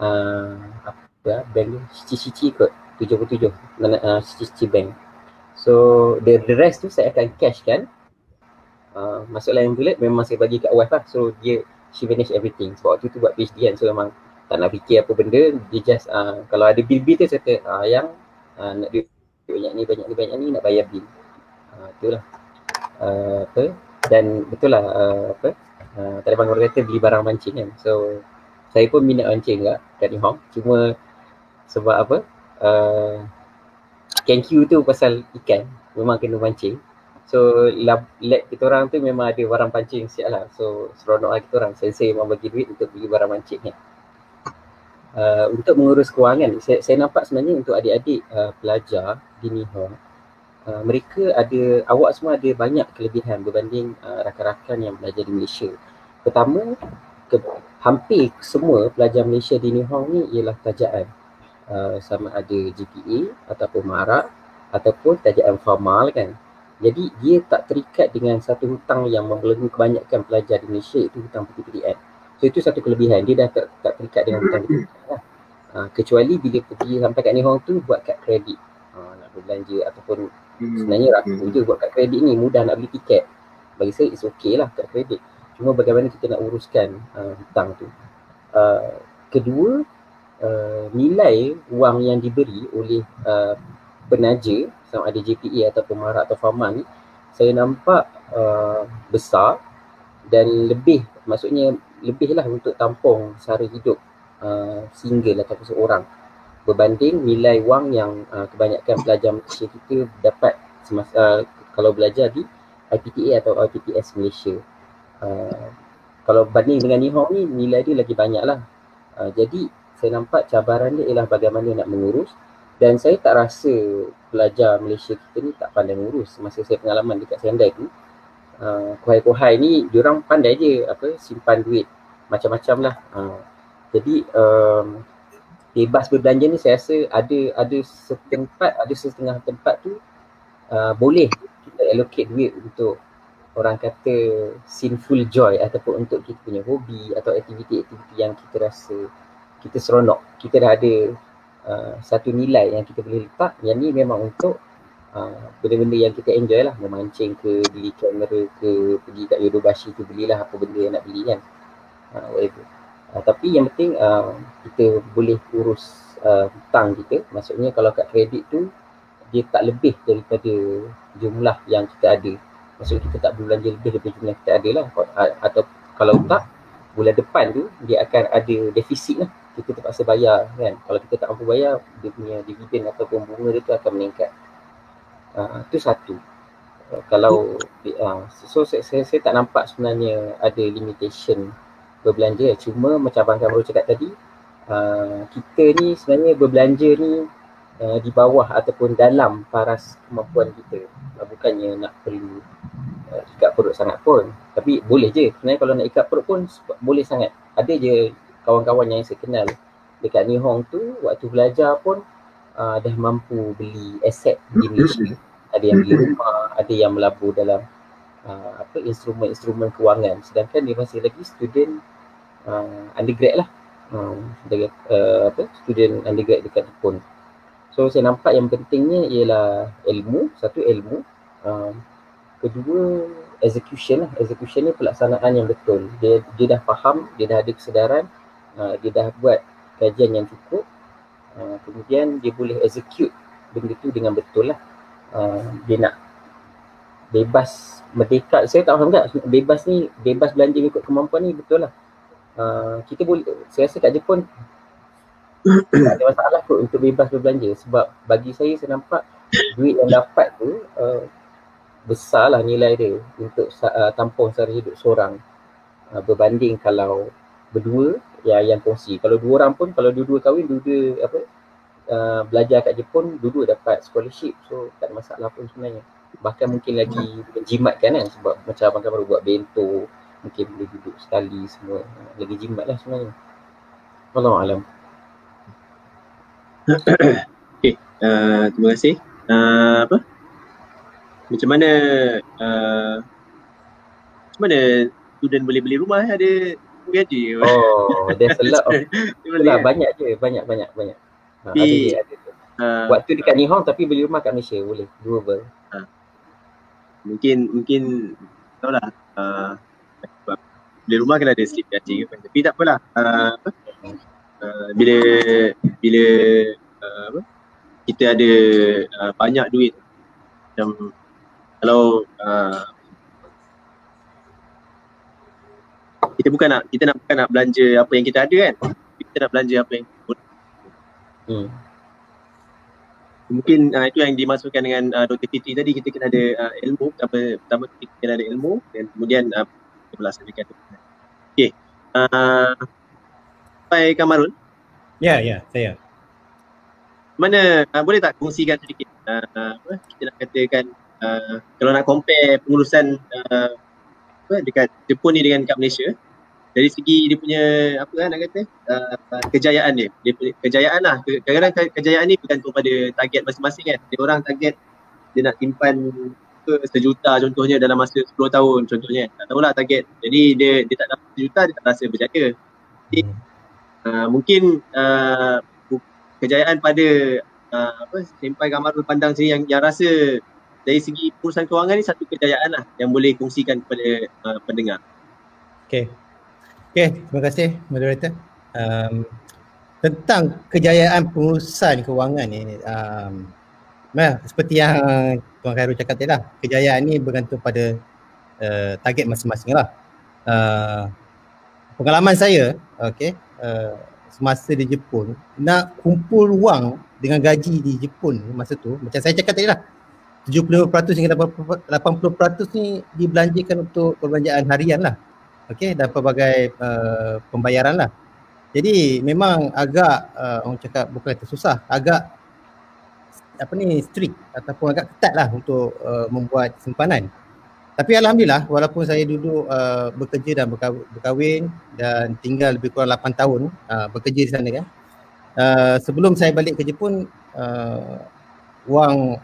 D: uh, apa ah, bank Cici-cici kot 77 Nana- uh, Cici-cici bank. So the, the rest tu saya akan cash kan. Uh, masuk lain bulat memang saya bagi kat wife lah. So dia she manage everything. Sebab waktu tu buat PhD kan so memang tak nak fikir apa benda dia just uh, kalau ada bil-bil tu saya kata uh, yang uh, nak duit banyak ni banyak ni banyak ni nak bayar bil. Uh, itulah. Uh, apa dan betul lah uh, apa uh, tadi bang kata beli barang mancing kan so saya pun minat mancing juga kat Nihong cuma sebab apa? Uh, Kenkyu tu pasal ikan. Memang kena mancing. So lab, lab kita orang tu memang ada barang pancing siap lah. So seronok lah kita orang. Sensei memang bagi duit untuk beli barang mancing kan uh, untuk mengurus kewangan saya, saya nampak sebenarnya untuk adik-adik uh, pelajar di Nihong Uh, mereka ada awak semua ada banyak kelebihan berbanding uh, rakan-rakan yang belajar di Malaysia. Pertama, ke, hampir semua pelajar Malaysia di Nihong ni ialah tajaan. Uh, sama ada GPA ataupun MARA ataupun tajaan formal kan. Jadi dia tak terikat dengan satu hutang yang membelenggu kebanyakan pelajar di Malaysia itu hutang PTPDN. So itu satu kelebihan. Dia dah tak, tak terikat dengan hutang PTPDN lah. Uh, kecuali bila pergi sampai kat Nihong tu buat kad kredit. Uh, nak berbelanja ataupun sebenarnya ragu je buat kad kredit ni mudah nak beli tiket bagi saya it's okay lah kad kredit cuma bagaimana kita nak uruskan uh, hutang tu uh, kedua uh, nilai wang yang diberi oleh uh, penaja sama ada JPA ataupun marak atau farman ni saya nampak uh, besar dan lebih maksudnya lebih lah untuk tampung sara hidup uh, single ataupun seorang berbanding nilai wang yang uh, kebanyakan pelajar Malaysia kita dapat semasa uh, kalau belajar di IPTA atau IPTS Malaysia. Uh, kalau banding dengan Nihong ni nilai dia lagi banyak lah. Uh, jadi saya nampak cabaran dia ialah bagaimana nak mengurus dan saya tak rasa pelajar Malaysia kita ni tak pandai mengurus. Masa saya pengalaman dekat Sendai tu, uh, kohai-kohai ni diorang pandai je apa simpan duit macam-macam lah. Uh, jadi um, bebas berbelanja ni saya rasa ada ada setempat ada setengah tempat tu uh, boleh kita allocate duit untuk orang kata sinful joy ataupun untuk kita punya hobi atau aktiviti-aktiviti yang kita rasa kita seronok kita dah ada uh, satu nilai yang kita boleh letak yang ni memang untuk uh, benda-benda yang kita enjoy lah memancing ke beli kamera ke pergi kat Yodobashi tu belilah apa benda yang nak beli kan uh, whatever Uh, tapi yang penting uh, kita boleh urus uh, hutang kita. Maksudnya kalau kat kredit tu dia tak lebih daripada jumlah yang kita ada. Maksudnya kita tak belanja lebih daripada jumlah kita ada lah. Atau kalau tak bulan depan tu dia akan ada defisit lah. Kita terpaksa bayar kan. Kalau kita tak mampu bayar dia punya dividen ataupun bunga dia tu akan meningkat. Uh, tu satu. Uh, kalau uh, so saya, saya, saya tak nampak sebenarnya ada limitation berbelanja cuma macam Abang Kamru cakap tadi uh, kita ni sebenarnya berbelanja ni uh, di bawah ataupun dalam paras kemampuan kita. Uh, bukannya nak perlu uh, ikat perut sangat pun tapi boleh je. Sebenarnya kalau nak ikat perut pun boleh sangat. Ada je kawan-kawan yang saya kenal dekat Nihong tu waktu belajar pun uh, dah mampu beli aset di Malaysia ada yang beli rumah ada yang melabur dalam uh, apa instrumen-instrumen kewangan. Sedangkan dia masih lagi student uh, undergrad lah. Uh, dekat, uh, apa student undergrad dekat Jepun so saya nampak yang pentingnya ialah ilmu. Satu ilmu. Uh, kedua execution lah. Execution ni pelaksanaan yang betul. Dia dia dah faham dia dah ada kesedaran uh, dia dah buat kajian yang cukup uh, kemudian dia boleh execute benda tu dengan betul lah. Uh, dia nak bebas merdeka saya tak faham tak? Bebas ni bebas belanja ikut kemampuan ni betul lah. Uh, kita boleh saya rasa kat Jepun tak ada masalah kot untuk bebas berbelanja. Sebab bagi saya saya nampak duit yang dapat tu uh, besar lah nilai dia untuk uh, tampung sehari hidup seorang. Uh, berbanding kalau berdua ya yang kongsi. Kalau dua orang pun kalau dua-dua kahwin dua-dua apa uh, belajar kat Jepun dua-dua dapat scholarship. So tak ada masalah pun sebenarnya. Bahkan mungkin lagi jimat kan sebab macam abang kan baru buat bento mungkin boleh duduk sekali semua. Lagi jimat lah sebenarnya. Allah alam [COUGHS]
C: okay, uh, terima kasih. Uh, apa? Macam mana uh, macam mana student boleh beli rumah ada gaji?
D: Oh, there's a lot of [LAUGHS] lah, banyak je, banyak banyak banyak. Ha, ada je, ada je.
C: uh,
D: Waktu dekat Nihon tapi beli rumah kat Malaysia boleh, doable.
C: mungkin mungkin tahu lah uh, beli rumah kena ada slip gaji ke. Tapi tak apalah. Uh, apa? Uh, bila bila uh, apa? kita ada uh, banyak duit macam kalau uh, kita bukan nak kita nak bukan nak belanja apa yang kita ada kan kita nak belanja apa yang
D: Hmm.
C: mungkin uh, itu yang dimasukkan dengan uh, Dr. Fitri tadi kita kena ada uh, ilmu pertama, pertama kita kena ada ilmu dan kemudian uh, kita melaksanakan itu. Okey. Uh, sampai Kamarul,
A: Ya, ya, saya.
C: mana uh, boleh tak kongsikan sedikit uh, apa kita nak katakan uh, kalau nak compare pengurusan uh, apa dekat Jepun ni dengan kat Malaysia dari segi dia punya apa kan nak kata uh, kejayaan dia. Dia punya kejayaan lah. Kadang-kadang ke- kejayaan ni bergantung pada target masing-masing kan. Dia orang target dia nak simpan ke sejuta contohnya dalam masa 10 tahun contohnya. Tak tahulah target. Jadi dia dia tak dapat sejuta dia tak rasa berjaya. Jadi uh, mungkin uh, kejayaan pada uh, apa Senpai Kamarul pandang sini yang yang rasa dari segi pengurusan kewangan ni satu kejayaan lah yang boleh kongsikan kepada uh, pendengar
A: Okey. Okey, terima kasih moderator. Um, tentang kejayaan pengurusan kewangan ni um, nah, seperti yang Tuan Khairul cakap tadi lah, kejayaan ni bergantung pada uh, target masing-masing lah. Uh, pengalaman saya, okey, uh, semasa di Jepun, nak kumpul wang dengan gaji di Jepun masa tu, macam saya cakap tadi lah, 75% hingga 80% ni dibelanjakan untuk perbelanjaan harian lah okey dan pelbagai uh, pembayaran lah. Jadi memang agak uh, orang cakap bukan kata susah, agak apa ni strict ataupun agak ketat lah untuk uh, membuat simpanan. Tapi alhamdulillah walaupun saya duduk uh, bekerja dan berkahwin, dan tinggal lebih kurang 8 tahun uh, bekerja di sana kan. Uh, sebelum saya balik ke Jepun uh, wang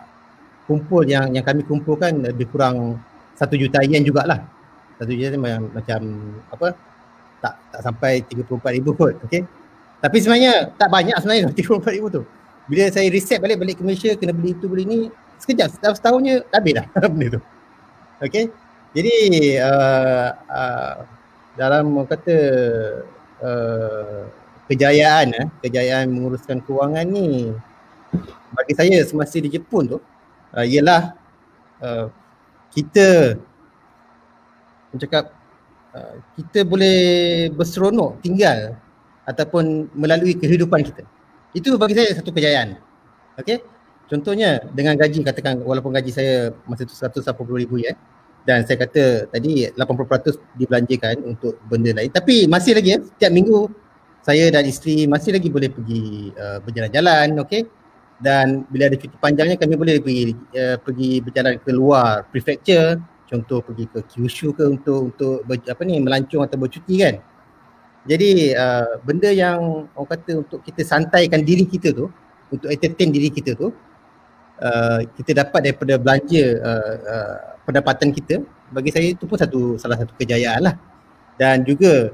A: kumpul yang yang kami kumpulkan lebih kurang satu juta yen jugalah. Satu juta tu macam, apa tak tak sampai 34 ribu kot okey? Tapi sebenarnya tak banyak sebenarnya [LAUGHS] 34 ribu tu. Bila saya reset balik balik ke Malaysia kena beli itu beli ni sekejap setahun setahunnya habis dah [LAUGHS] benda tu okey jadi uh, uh, dalam kata uh, kejayaan eh, kejayaan menguruskan kewangan ni bagi saya semasa di Jepun tu uh, ialah uh, kita cakap uh, kita boleh berseronok tinggal ataupun melalui kehidupan kita. Itu bagi saya satu kejayaan. Okey? Contohnya dengan gaji katakan walaupun gaji saya masa tu 180 ribu ya dan saya kata tadi 80% dibelanjakan untuk benda lain. Tapi masih lagi ya setiap minggu saya dan isteri masih lagi boleh pergi uh, berjalan-jalan okey? Dan bila ada cuti panjangnya kami boleh pergi uh, pergi berjalan ke luar prefecture. Contoh pergi ke Kyushu ke untuk untuk ber, apa ni melancong atau bercuti kan. Jadi uh, benda yang orang kata untuk kita santaikan diri kita tu, untuk entertain diri kita tu, uh, kita dapat daripada belanja uh, uh, pendapatan kita, bagi saya itu pun satu salah satu kejayaan lah. Dan juga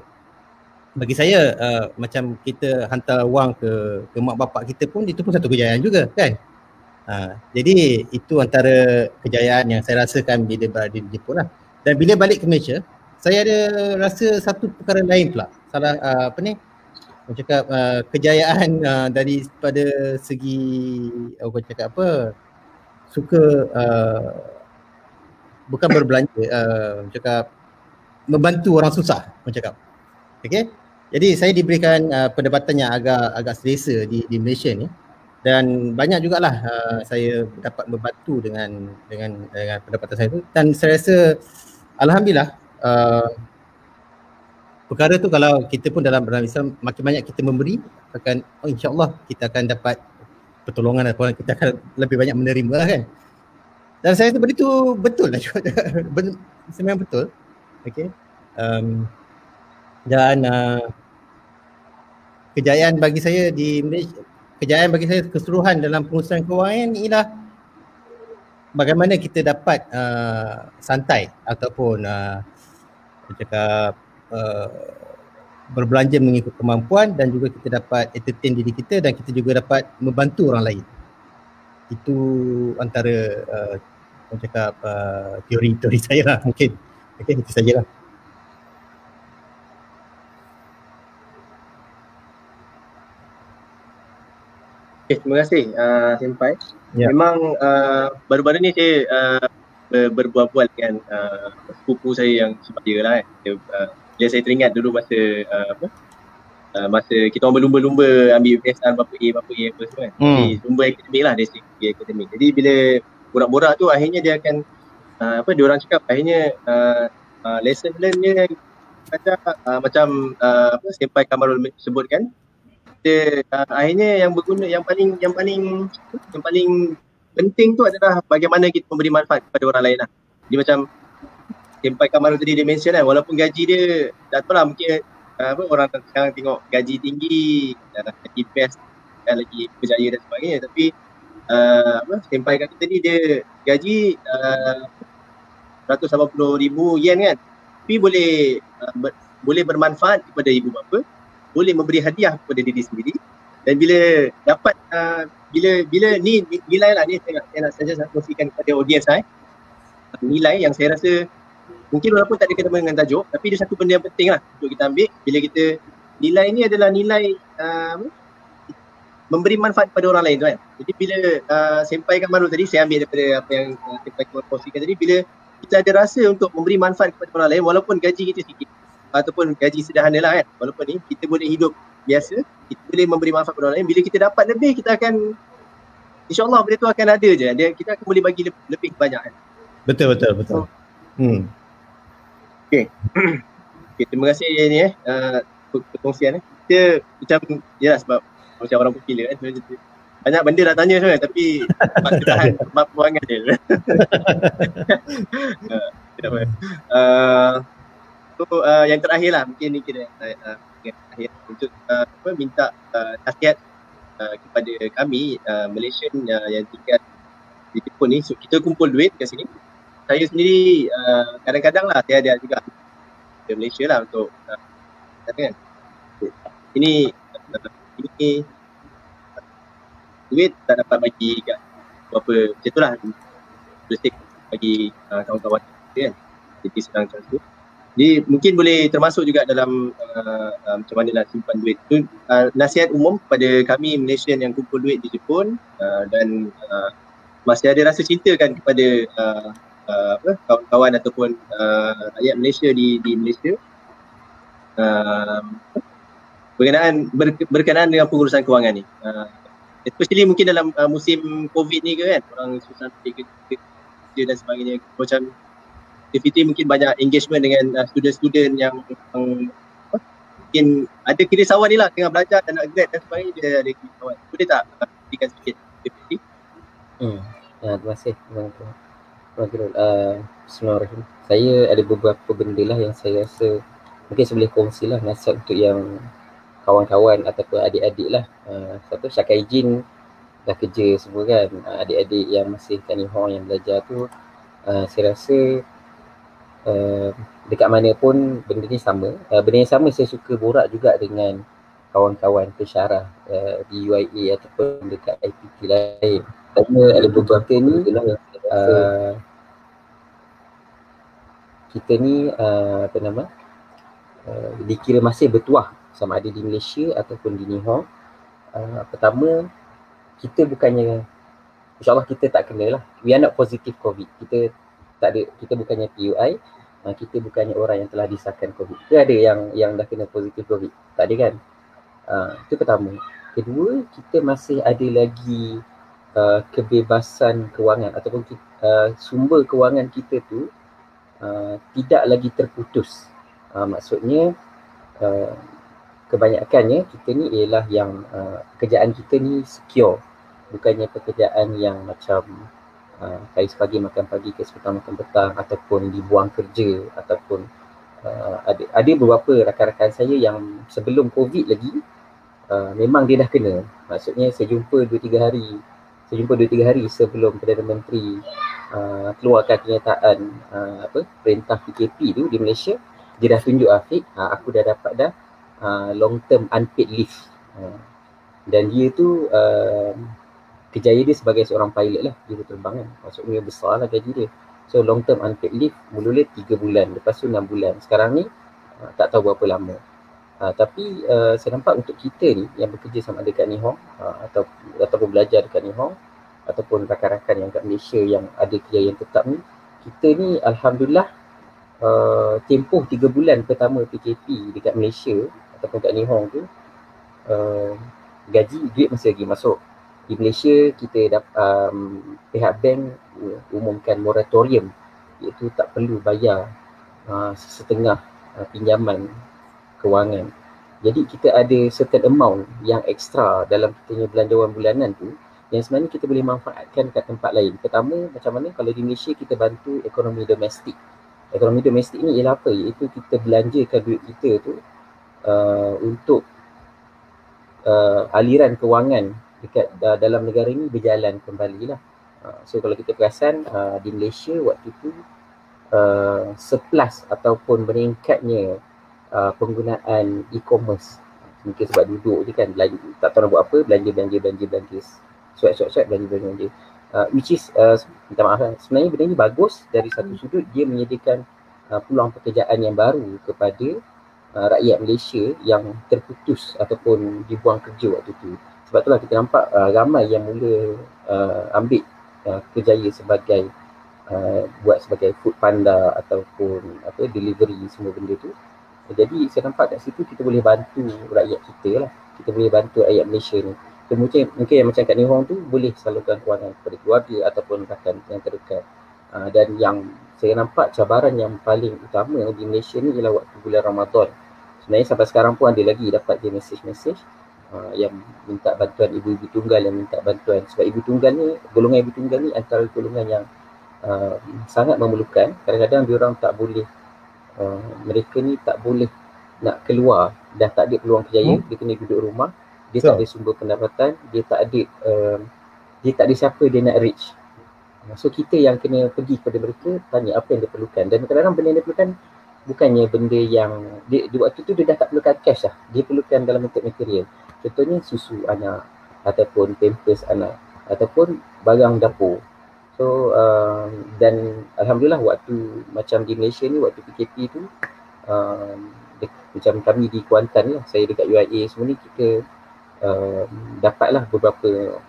A: bagi saya uh, macam kita hantar wang ke ke mak bapak kita pun itu pun satu kejayaan juga kan. Ha, jadi itu antara kejayaan yang saya rasakan bila berada di Jepun lah. Dan bila balik ke Malaysia, saya ada rasa satu perkara lain pula. Salah uh, apa ni? Orang cakap uh, kejayaan uh, dari pada segi orang cakap apa? Suka uh, bukan berbelanja, uh, cakap membantu orang susah, orang cakap. Okay? Jadi saya diberikan uh, pendapatan yang agak agak selesa di di Malaysia ni dan banyak jugalah uh, saya dapat membantu dengan dengan dengan pendapatan saya tu dan saya rasa alhamdulillah uh, perkara tu kalau kita pun dalam dalam Islam makin banyak kita memberi akan oh insyaallah kita akan dapat pertolongan ataupun kita akan lebih banyak menerima lah kan. Dan saya rasa benda tu betul lah. Sebenarnya [LAUGHS] betul. Okay. Um, dan uh, kejayaan bagi saya di Malaysia kejayaan bagi saya keseluruhan dalam pengurusan kewangan ialah bagaimana kita dapat uh, santai ataupun uh, cakap uh, berbelanja mengikut kemampuan dan juga kita dapat entertain diri kita dan kita juga dapat membantu orang lain. Itu antara uh, cakap uh, teori-teori [LAUGHS] saya lah mungkin. Okay, itu sajalah.
C: Okay, terima kasih uh, Senpai.
A: Ya.
C: Memang uh, baru-baru ni saya uh, ber- berbual-bual dengan uh, sepupu saya yang sebaya lah kan. Dia, uh, dia saya teringat dulu masa uh, apa uh, masa kita orang berlumba-lumba ambil PSR berapa A, berapa A apa semua kan.
A: Hmm.
C: Jadi lumba akademik lah dari segi akademik. Jadi bila borak-borak tu akhirnya dia akan uh, apa dia orang cakap akhirnya uh, uh, lesson learn dia macam uh, macam uh, apa Senpai Kamarul sebutkan kita uh, akhirnya yang berguna yang paling yang paling yang paling penting tu adalah bagaimana kita memberi manfaat kepada orang lain lah. Dia macam Senpai Kamarul tadi dia mention kan walaupun gaji dia tak tahu lah mungkin uh, apa orang sekarang tengok gaji tinggi dan gaji best dan lagi berjaya dan sebagainya. Tapi uh, apa Senpai kata tadi dia gaji uh, 180 ribu yen kan. Tapi boleh uh, ber, boleh bermanfaat kepada ibu bapa boleh memberi hadiah kepada diri sendiri. Dan bila dapat uh, bila bila ni nilai lah ni saya nak, saya nak saja kongsikan kepada audiens saya nilai yang saya rasa mungkin walaupun tak ada kena dengan tajuk tapi dia satu benda yang penting lah untuk kita ambil. Bila kita nilai ni adalah nilai uh, memberi manfaat kepada orang lain tu kan. Jadi bila uh, Senpai Kamaru tadi saya ambil daripada apa yang uh, Senpai Kamaru kongsikan tadi bila kita ada rasa untuk memberi manfaat kepada orang lain walaupun gaji kita sikit ataupun gaji sederhana lah kan walaupun ni kita boleh hidup biasa kita boleh memberi manfaat kepada orang lain bila kita dapat lebih kita akan insyaAllah benda tu akan ada je. Dia, kita akan boleh bagi lebih, lebih banyak kan.
A: Betul betul betul. Hmm.
C: Okay, [CLEARS THROAT] terima kasih ni eh. Uh, perkongsian eh. Kita macam ya sebab macam orang popular kan banyak benda nak tanya sebenarnya tapi [LAUGHS] terpaksa tahan sebab pewangan dia. [LAUGHS] Uh, tidak apa uh, So uh, yang terakhir lah mungkin ni kira uh, yang terakhir. Untuk uh, apa minta uh, nasihat uh, kepada kami uh, Malaysian uh, yang tinggal di Jepun ni. So kita kumpul duit kat sini saya sendiri uh, kadang-kadang lah saya ada juga di Malaysia lah untuk uh, kan? Ini uh, ini duit tak dapat bagi kat berapa macam tu lah. Bagi uh, kawan-kawan kan? Jadi sedang transfer jadi mungkin boleh termasuk juga dalam uh, uh, macam mana nak simpan duit. Itu uh, nasihat umum kepada kami Malaysian yang kumpul duit di Jepun uh, dan uh, masih ada rasa cinta kan kepada uh, uh, kawan-kawan ataupun uh, rakyat Malaysia di di Malaysia. Uh, berkenaan ber, berkenaan dengan pengurusan kewangan ni. Uh, especially mungkin dalam uh, musim COVID ni ke kan orang susah kerja dan sebagainya macam aktiviti mungkin banyak engagement dengan uh, student-student yang um, mungkin ada kerisauan ni lah tengah belajar dan nak grad dan sebagainya dia ada kerisauan. Boleh tak uh, berikan sikit aktiviti?
D: Hmm. Ya, terima kasih. Terima kasih. Uh, Bismillahirrahmanirrahim. Saya ada beberapa benda lah yang saya rasa mungkin saya boleh kongsi lah nasihat untuk yang kawan-kawan ataupun adik-adik lah. Uh, satu syakat izin dah kerja semua kan. Uh, adik-adik yang masih Nihon yang belajar tu uh, saya rasa uh, dekat mana pun benda ni sama. Uh, benda yang sama saya suka borak juga dengan kawan-kawan pensyarah uh, di UIA ataupun dekat IPT lain. Saya ada beberapa ni uh, kita ni uh, apa nama uh, dikira masih bertuah sama ada di Malaysia ataupun di Nihon. Uh, pertama kita bukannya insyaAllah kita tak kena lah. We are not positive COVID. Kita tak ada, kita bukannya PUI. Uh, kita bukannya orang yang telah disahkan COVID. Ke ada yang yang dah kena positif COVID? Tak ada kan? Uh, itu pertama. Kedua, kita masih ada lagi uh, kebebasan kewangan ataupun uh, sumber kewangan kita tu uh, tidak lagi terputus. Uh, maksudnya uh, kebanyakannya kita ni ialah yang uh, pekerjaan kita ni secure bukannya pekerjaan yang macam uh, kais pagi makan pagi kais petang makan petang ataupun dibuang kerja ataupun uh, ada ada beberapa rakan-rakan saya yang sebelum covid lagi uh, memang dia dah kena maksudnya saya jumpa 2 3 hari saya jumpa 2 3 hari sebelum Perdana Menteri uh, keluarkan kenyataan uh, apa perintah PKP tu di Malaysia dia dah tunjuk Afiq uh, aku dah dapat dah uh, long term unpaid leave. Uh, dan dia tu uh, kejaya dia sebagai seorang pilot lah, dia terbang kan. Maksudnya besar lah gaji dia. So long term unpaid leave mula-mula 3 bulan, lepas tu 6 bulan. Sekarang ni uh, tak tahu berapa lama. Uh, tapi uh, saya nampak untuk kita ni yang bekerja sama ada kat Nihong uh, atau ataupun belajar dekat Nihong ataupun rakan-rakan yang kat Malaysia yang ada kerja yang tetap ni, kita ni alhamdulillah uh, tempoh 3 bulan pertama PKP dekat Malaysia ataupun kat Nihong tu uh, gaji duit masih lagi masuk. Di Malaysia kita dapat um, pihak bank umumkan moratorium iaitu tak perlu bayar uh, setengah uh, pinjaman kewangan jadi kita ada certain amount yang extra dalam kita punya belanjawan bulanan tu yang sebenarnya kita boleh manfaatkan kat tempat lain. Pertama, macam mana kalau di Malaysia kita bantu ekonomi domestik. Ekonomi domestik ni ialah apa? Iaitu kita belanjakan duit kita tu uh, untuk uh, aliran kewangan dekat uh, dalam negara ini berjalan kembali lah. Uh, so kalau kita perasan uh, di Malaysia waktu tu uh, sepelas ataupun meningkatnya uh, penggunaan e-commerce mungkin sebab duduk je kan belanja, tak tahu nak buat apa belanja belanja belanja belanja swipe swipe swipe belanja belanja, belanja. Uh, which is uh, minta maaf lah. sebenarnya benda ni bagus dari satu sudut dia menyediakan uh, peluang pekerjaan yang baru kepada uh, rakyat Malaysia yang terputus ataupun dibuang kerja waktu tu. Sebab itulah kita nampak uh, ramai yang mula uh, ambil uh, kerjaya sebagai uh, buat sebagai food panda ataupun apa delivery semua benda tu. Jadi saya nampak kat situ kita boleh bantu rakyat kita lah. Kita boleh bantu rakyat Malaysia ni. So, mungkin, mungkin yang macam kat Nihong tu boleh salurkan kewangan kepada keluarga ataupun rakan yang terdekat. Uh, dan yang saya nampak cabaran yang paling utama di Malaysia ni ialah waktu bulan Ramadan sebenarnya sampai sekarang pun ada lagi dapat dia message-message uh, yang minta bantuan ibu-ibu tunggal yang minta bantuan sebab ibu tunggal ni, golongan ibu tunggal ni antara golongan yang uh, sangat memerlukan kadang-kadang dia orang tak boleh uh, mereka ni tak boleh nak keluar. Dah tak ada peluang kerjaya hmm. dia kena duduk rumah. Dia so. tak ada sumber pendapatan dia tak ada uh, dia tak ada siapa dia nak reach. So kita yang kena pergi kepada mereka tanya apa yang dia perlukan. Dan kadang-kadang benda yang dia perlukan bukannya benda yang dia, di waktu tu dia dah tak perlukan cash lah. Dia perlukan dalam bentuk material. Contohnya susu anak ataupun pampers anak ataupun barang dapur so uh, dan Alhamdulillah waktu macam di Malaysia ni waktu PKP tu uh, de, macam kami di Kuantan lah saya dekat UIA semua ni kita uh, dapatlah beberapa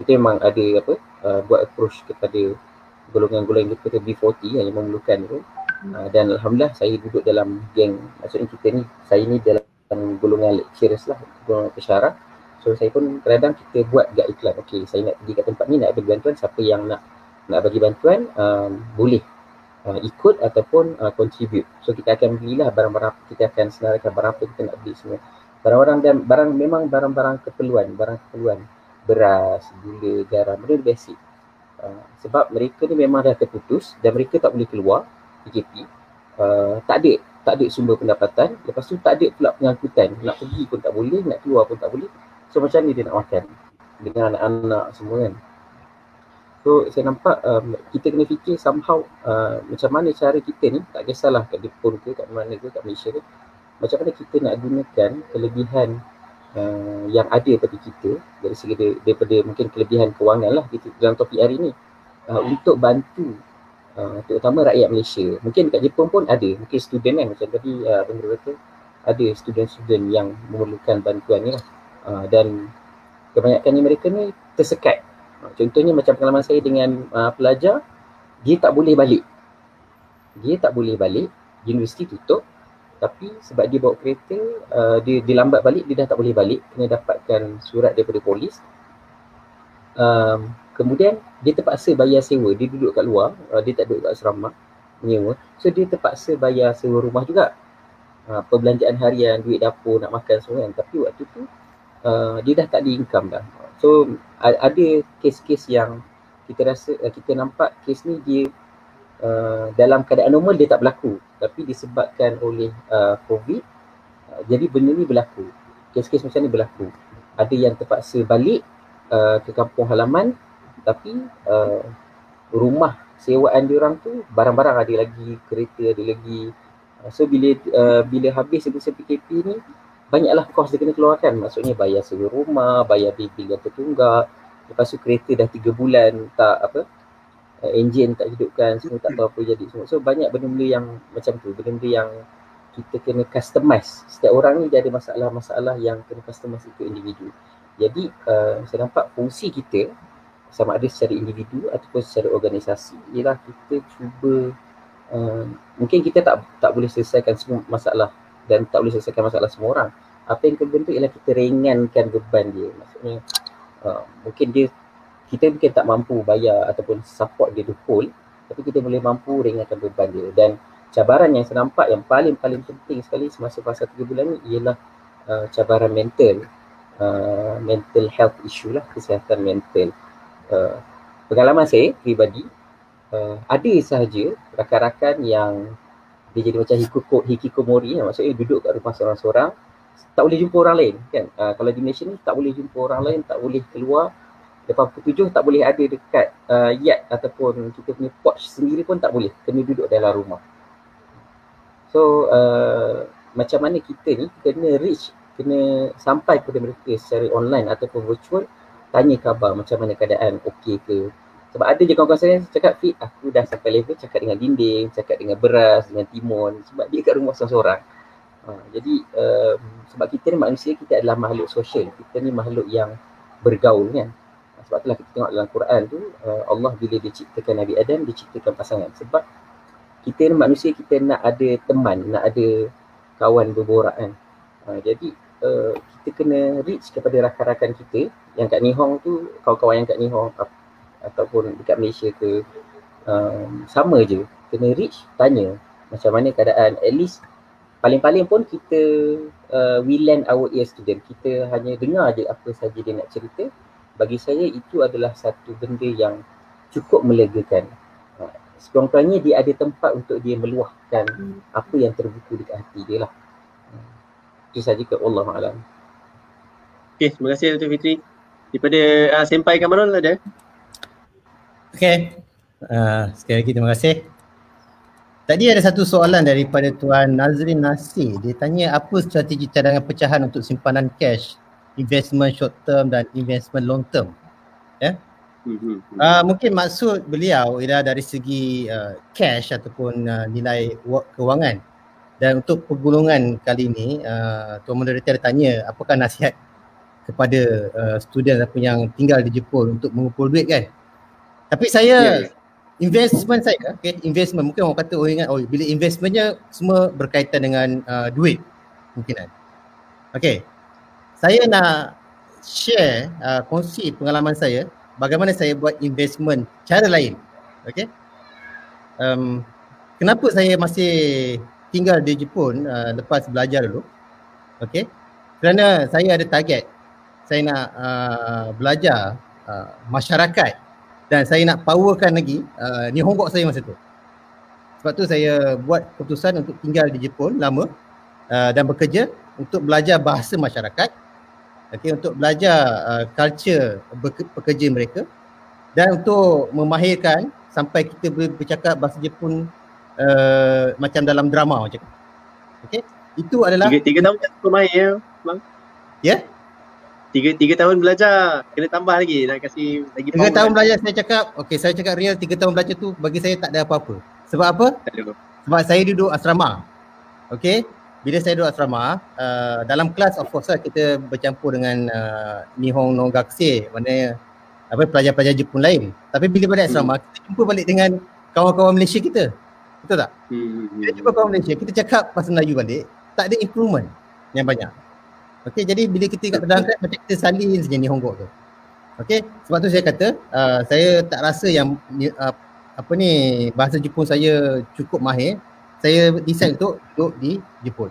D: kita memang ada apa uh, buat approach kepada golongan-golongan kita B40 yang memerlukan tu. Uh, dan Alhamdulillah saya duduk dalam geng Maksudnya kita ni, saya ni dalam golongan lecturers lah Golongan pesyarah. So saya pun kadang kita buat gak iklan Okay saya nak pergi kat tempat ni nak bagi bantuan Siapa yang nak nak bagi bantuan um, Boleh uh, ikut ataupun uh, contribute. So kita akan belilah barang-barang Kita akan senaraikan barang apa kita nak beli semua. Barang-barang dan barang memang barang-barang keperluan Barang keperluan. Beras, gula, garam, benda basic. Uh, Sebab mereka ni memang dah terputus Dan mereka tak boleh keluar PKP uh, tak ada tak ada sumber pendapatan. Lepas tu tak ada pula pengangkutan. Nak pergi pun tak boleh nak keluar pun tak boleh. So macam ni dia nak makan? Dengan anak-anak semua kan so saya nampak um, kita kena fikir somehow uh, macam mana cara kita ni tak kisahlah kat Jepun ke kat mana ke kat Malaysia ke macam mana kita nak gunakan kelebihan uh, yang ada pada kita dari segi daripada mungkin kelebihan kewangan lah dalam topik hari ni uh, untuk bantu uh, terutama rakyat Malaysia. Mungkin dekat Jepun pun ada, mungkin student kan macam tadi uh, Abang kata ada student-student yang memerlukan bantuan ni lah. Uh, dan kebanyakan mereka ni tersekat. Uh, contohnya macam pengalaman saya dengan uh, pelajar, dia tak boleh balik. Dia tak boleh balik, universiti tutup tapi sebab dia bawa kereta, uh, dia, dia lambat balik, dia dah tak boleh balik, kena dapatkan surat daripada polis. Um, kemudian dia terpaksa bayar sewa, dia duduk kat luar, uh, dia tak duduk kat asrama, menyewa. So dia terpaksa bayar sewa rumah juga. Uh, perbelanjaan harian, duit dapur, nak makan semua kan. Tapi waktu tu uh, dia dah tak ada income dah. So ada kes-kes yang kita rasa, uh, kita nampak kes ni dia uh, dalam keadaan normal dia tak berlaku. Tapi disebabkan oleh uh, COVID uh, jadi benda ni berlaku. Kes-kes macam ni berlaku. Ada yang terpaksa balik uh, ke kampung halaman tapi uh, rumah sewaan dia orang tu barang-barang ada lagi kereta ada lagi. Uh, so bila uh, bila habis masa PKP ni banyaklah kos dia kena keluarkan maksudnya bayar sewa rumah bayar bil yang tertunggak lepas tu kereta dah 3 bulan tak apa uh, engine tak hidupkan semua tak tahu apa jadi semua. So banyak benda-benda yang macam tu, benda-benda yang kita kena customize. Setiap orang ni dia ada masalah-masalah yang kena customize itu individu. Jadi uh, saya nampak fungsi kita sama ada secara individu ataupun secara organisasi ialah kita cuba uh, mungkin kita tak tak boleh selesaikan semua masalah dan tak boleh selesaikan masalah semua orang. Apa yang kita bentuk ialah kita ringankan beban dia. Maksudnya uh, mungkin dia kita mungkin tak mampu bayar ataupun support dia the whole tapi kita boleh mampu ringankan beban dia dan cabaran yang saya nampak yang paling-paling penting sekali semasa fasa 3 bulan ni ialah uh, cabaran mental uh, mental health issue lah kesihatan mental uh, pengalaman saya pribadi uh, ada sahaja rakan-rakan yang dia jadi macam hikiko, hikikomori maksudnya duduk kat rumah seorang-seorang tak boleh jumpa orang lain kan? Uh, kalau di Malaysia ni tak boleh jumpa orang lain tak boleh keluar. Lepas pukul tujuh tak boleh ada dekat uh, yard ataupun kita punya porch sendiri pun tak boleh. Kena duduk dalam rumah. So uh, macam mana kita ni kena reach kena sampai kepada mereka secara online ataupun virtual? Tanya khabar macam mana keadaan okey ke sebab ada je kawan-kawan saya cakap fit aku dah sampai level cakap dengan dinding cakap dengan beras dengan timun. Sebab dia kat rumah seorang-seorang. Uh, jadi uh, sebab kita ni manusia kita adalah makhluk sosial. Kita ni makhluk yang bergaul kan. Sebab itulah kita tengok dalam Quran tu uh, Allah bila dia ciptakan Nabi Adam dia ciptakan pasangan. Sebab kita ni manusia kita nak ada teman nak ada kawan berborak kan. Uh, jadi uh, kita kena reach kepada rakan-rakan kita yang kat Nihong tu kawan-kawan yang kat Nihong ataupun dekat Malaysia ke um, sama je kena reach tanya macam mana keadaan at least paling-paling pun kita uh, we lend our ears to them kita hanya dengar je apa saja dia nak cerita bagi saya itu adalah satu benda yang cukup melegakan. Ha, sekurang-kurangnya dia ada tempat untuk dia meluahkan apa yang terbuku dekat hati dia lah. Ha, itu saja ke Allah Alam.
C: Okay, terima kasih Dr. Fitri. Daripada uh, Senpai Kamarul ada?
A: Okay. Uh, sekali lagi terima kasih. Tadi ada satu soalan daripada Tuan Nazrin Nasir. Dia tanya apa strategi cadangan pecahan untuk simpanan cash investment short term dan investment long term. Ya. Yeah? Mm-hmm. Uh, mungkin maksud beliau ialah dari segi uh, cash ataupun uh, nilai kewangan. Dan untuk pergulungan kali ini, uh, Tuan Moderator tanya apakah nasihat kepada uh, student ataupun yang tinggal di Jepun untuk mengumpul duit kan. Tapi saya yeah. investment saya, okay, investment mungkin orang kata oh ingat oh bila investmentnya semua berkaitan dengan uh, duit mungkinan. Okay, saya nak share uh, kongsi pengalaman saya bagaimana saya buat investment cara lain. Okay. Um, kenapa saya masih tinggal di Jepun uh, lepas belajar dulu? Okay. Kerana saya ada target. Saya nak uh, belajar uh, masyarakat dan saya nak powerkan lagi uh, Nihongo saya masa tu. Sebab tu saya buat keputusan untuk tinggal di Jepun lama uh, dan bekerja untuk belajar bahasa masyarakat okay, untuk belajar uh, culture pekerja mereka dan untuk memahirkan sampai kita boleh bercakap bahasa Jepun uh, macam dalam drama macam tu. Okey. Itu adalah
C: tiga, tiga tahun mahir ya, bang.
A: Ya?
C: Tiga, tiga tahun belajar, kena tambah lagi, nak kasih lagi
A: Tiga tahun
C: kan?
A: belajar saya cakap, okay saya cakap real tiga tahun belajar tu bagi saya tak ada apa-apa. Sebab apa? Sebab saya duduk asrama. Okay. Bila saya duduk asrama, uh, dalam kelas of course lah kita bercampur dengan uh, Nihon no Gakusei, mana apa pelajar-pelajar Jepun lain. Tapi bila balik asrama, kita jumpa balik dengan kawan-kawan Malaysia kita. Betul tak?
C: Hmm.
A: Bila jumpa kawan Malaysia, kita cakap pasal Melayu balik, tak ada improvement yang banyak. Okey, jadi bila kita kat dalam kelas macam kita salin saja Nihongo tu. Okey, sebab tu saya kata uh, saya tak rasa yang ni- uh, apa ni bahasa Jepun saya cukup mahir. Saya decide untuk duduk di Jepun.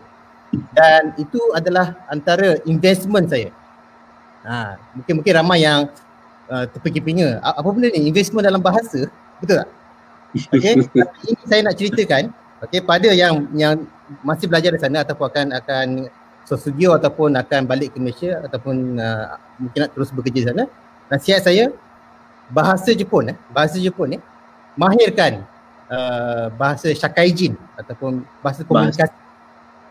A: Dan itu adalah antara investment saya. Ha, mungkin mungkin ramai yang uh, terfikir-fikir "A- apa benda ni investment dalam bahasa betul tak? Okey, ini saya nak ceritakan okey pada yang yang masih belajar di sana ataupun akan akan sosugio ataupun akan balik ke Malaysia ataupun uh, mungkin nak terus bekerja sana. Nasihat saya bahasa Jepun eh, bahasa Jepun ni mahirkan uh, bahasa shakaijin ataupun bahasa komunikasi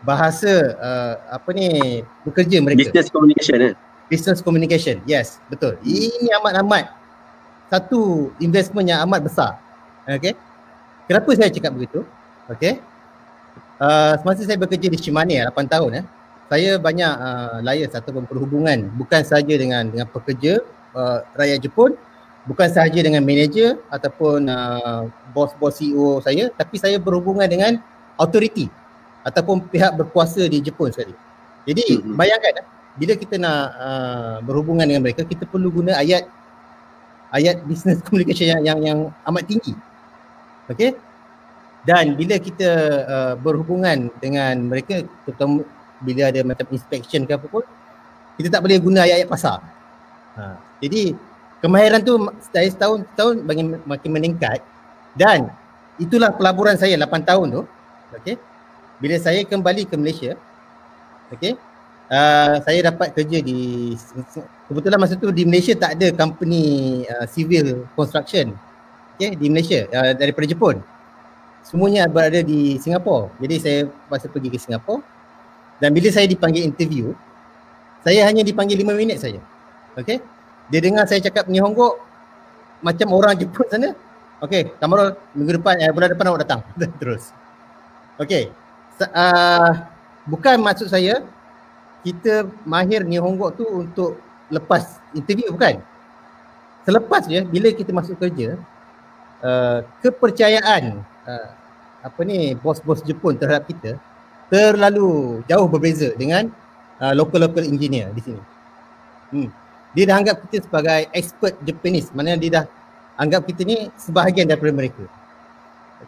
A: bahasa uh, apa ni bekerja mereka
C: Business communication eh.
A: business communication. Yes, betul. Ini amat-amat satu investment yang amat besar. Okay. Kenapa saya cakap begitu? Okay. Uh, semasa saya bekerja di Shimane 8 tahun eh, saya banyak uh, liaise ataupun perhubungan bukan sahaja dengan dengan pekerja uh, rakyat Jepun, bukan sahaja dengan manager ataupun uh, bos-bos CEO saya, tapi saya berhubungan dengan authority ataupun pihak berkuasa di Jepun sekali. Jadi
C: Mhm.
A: bayangkan eh, bila kita nak uh, berhubungan dengan mereka kita perlu guna ayat ayat business [LAUGHS] communication yang yang, yang amat tinggi. Okey? Dan bila kita uh, berhubungan dengan mereka terutama bila ada macam inspection ke apa pun kita tak boleh guna ayat-ayat pasar. Ha, jadi kemahiran tu dari setahun setahun makin makin meningkat dan itulah pelaburan saya 8 tahun tu. Okey. Bila saya kembali ke Malaysia, okey, uh, saya dapat kerja di kebetulan masa tu di Malaysia tak ada company uh, civil construction okay, di Malaysia uh, daripada Jepun semuanya berada di Singapura jadi saya masa pergi ke Singapura dan bila saya dipanggil interview saya hanya dipanggil 5 minit saja okay. dia dengar saya cakap Nihongo macam orang Jepun sana okay, Kamarul minggu depan eh, bulan depan awak datang [LAUGHS] terus okay. Uh, bukan maksud saya kita mahir Nihongo tu untuk lepas interview bukan. Selepas je bila kita masuk kerja uh, kepercayaan uh, apa ni bos-bos Jepun terhadap kita terlalu jauh berbeza dengan uh, local-local engineer di sini. Hmm. Dia dah anggap kita sebagai expert Japanese. Maknanya dia dah anggap kita ni sebahagian daripada mereka.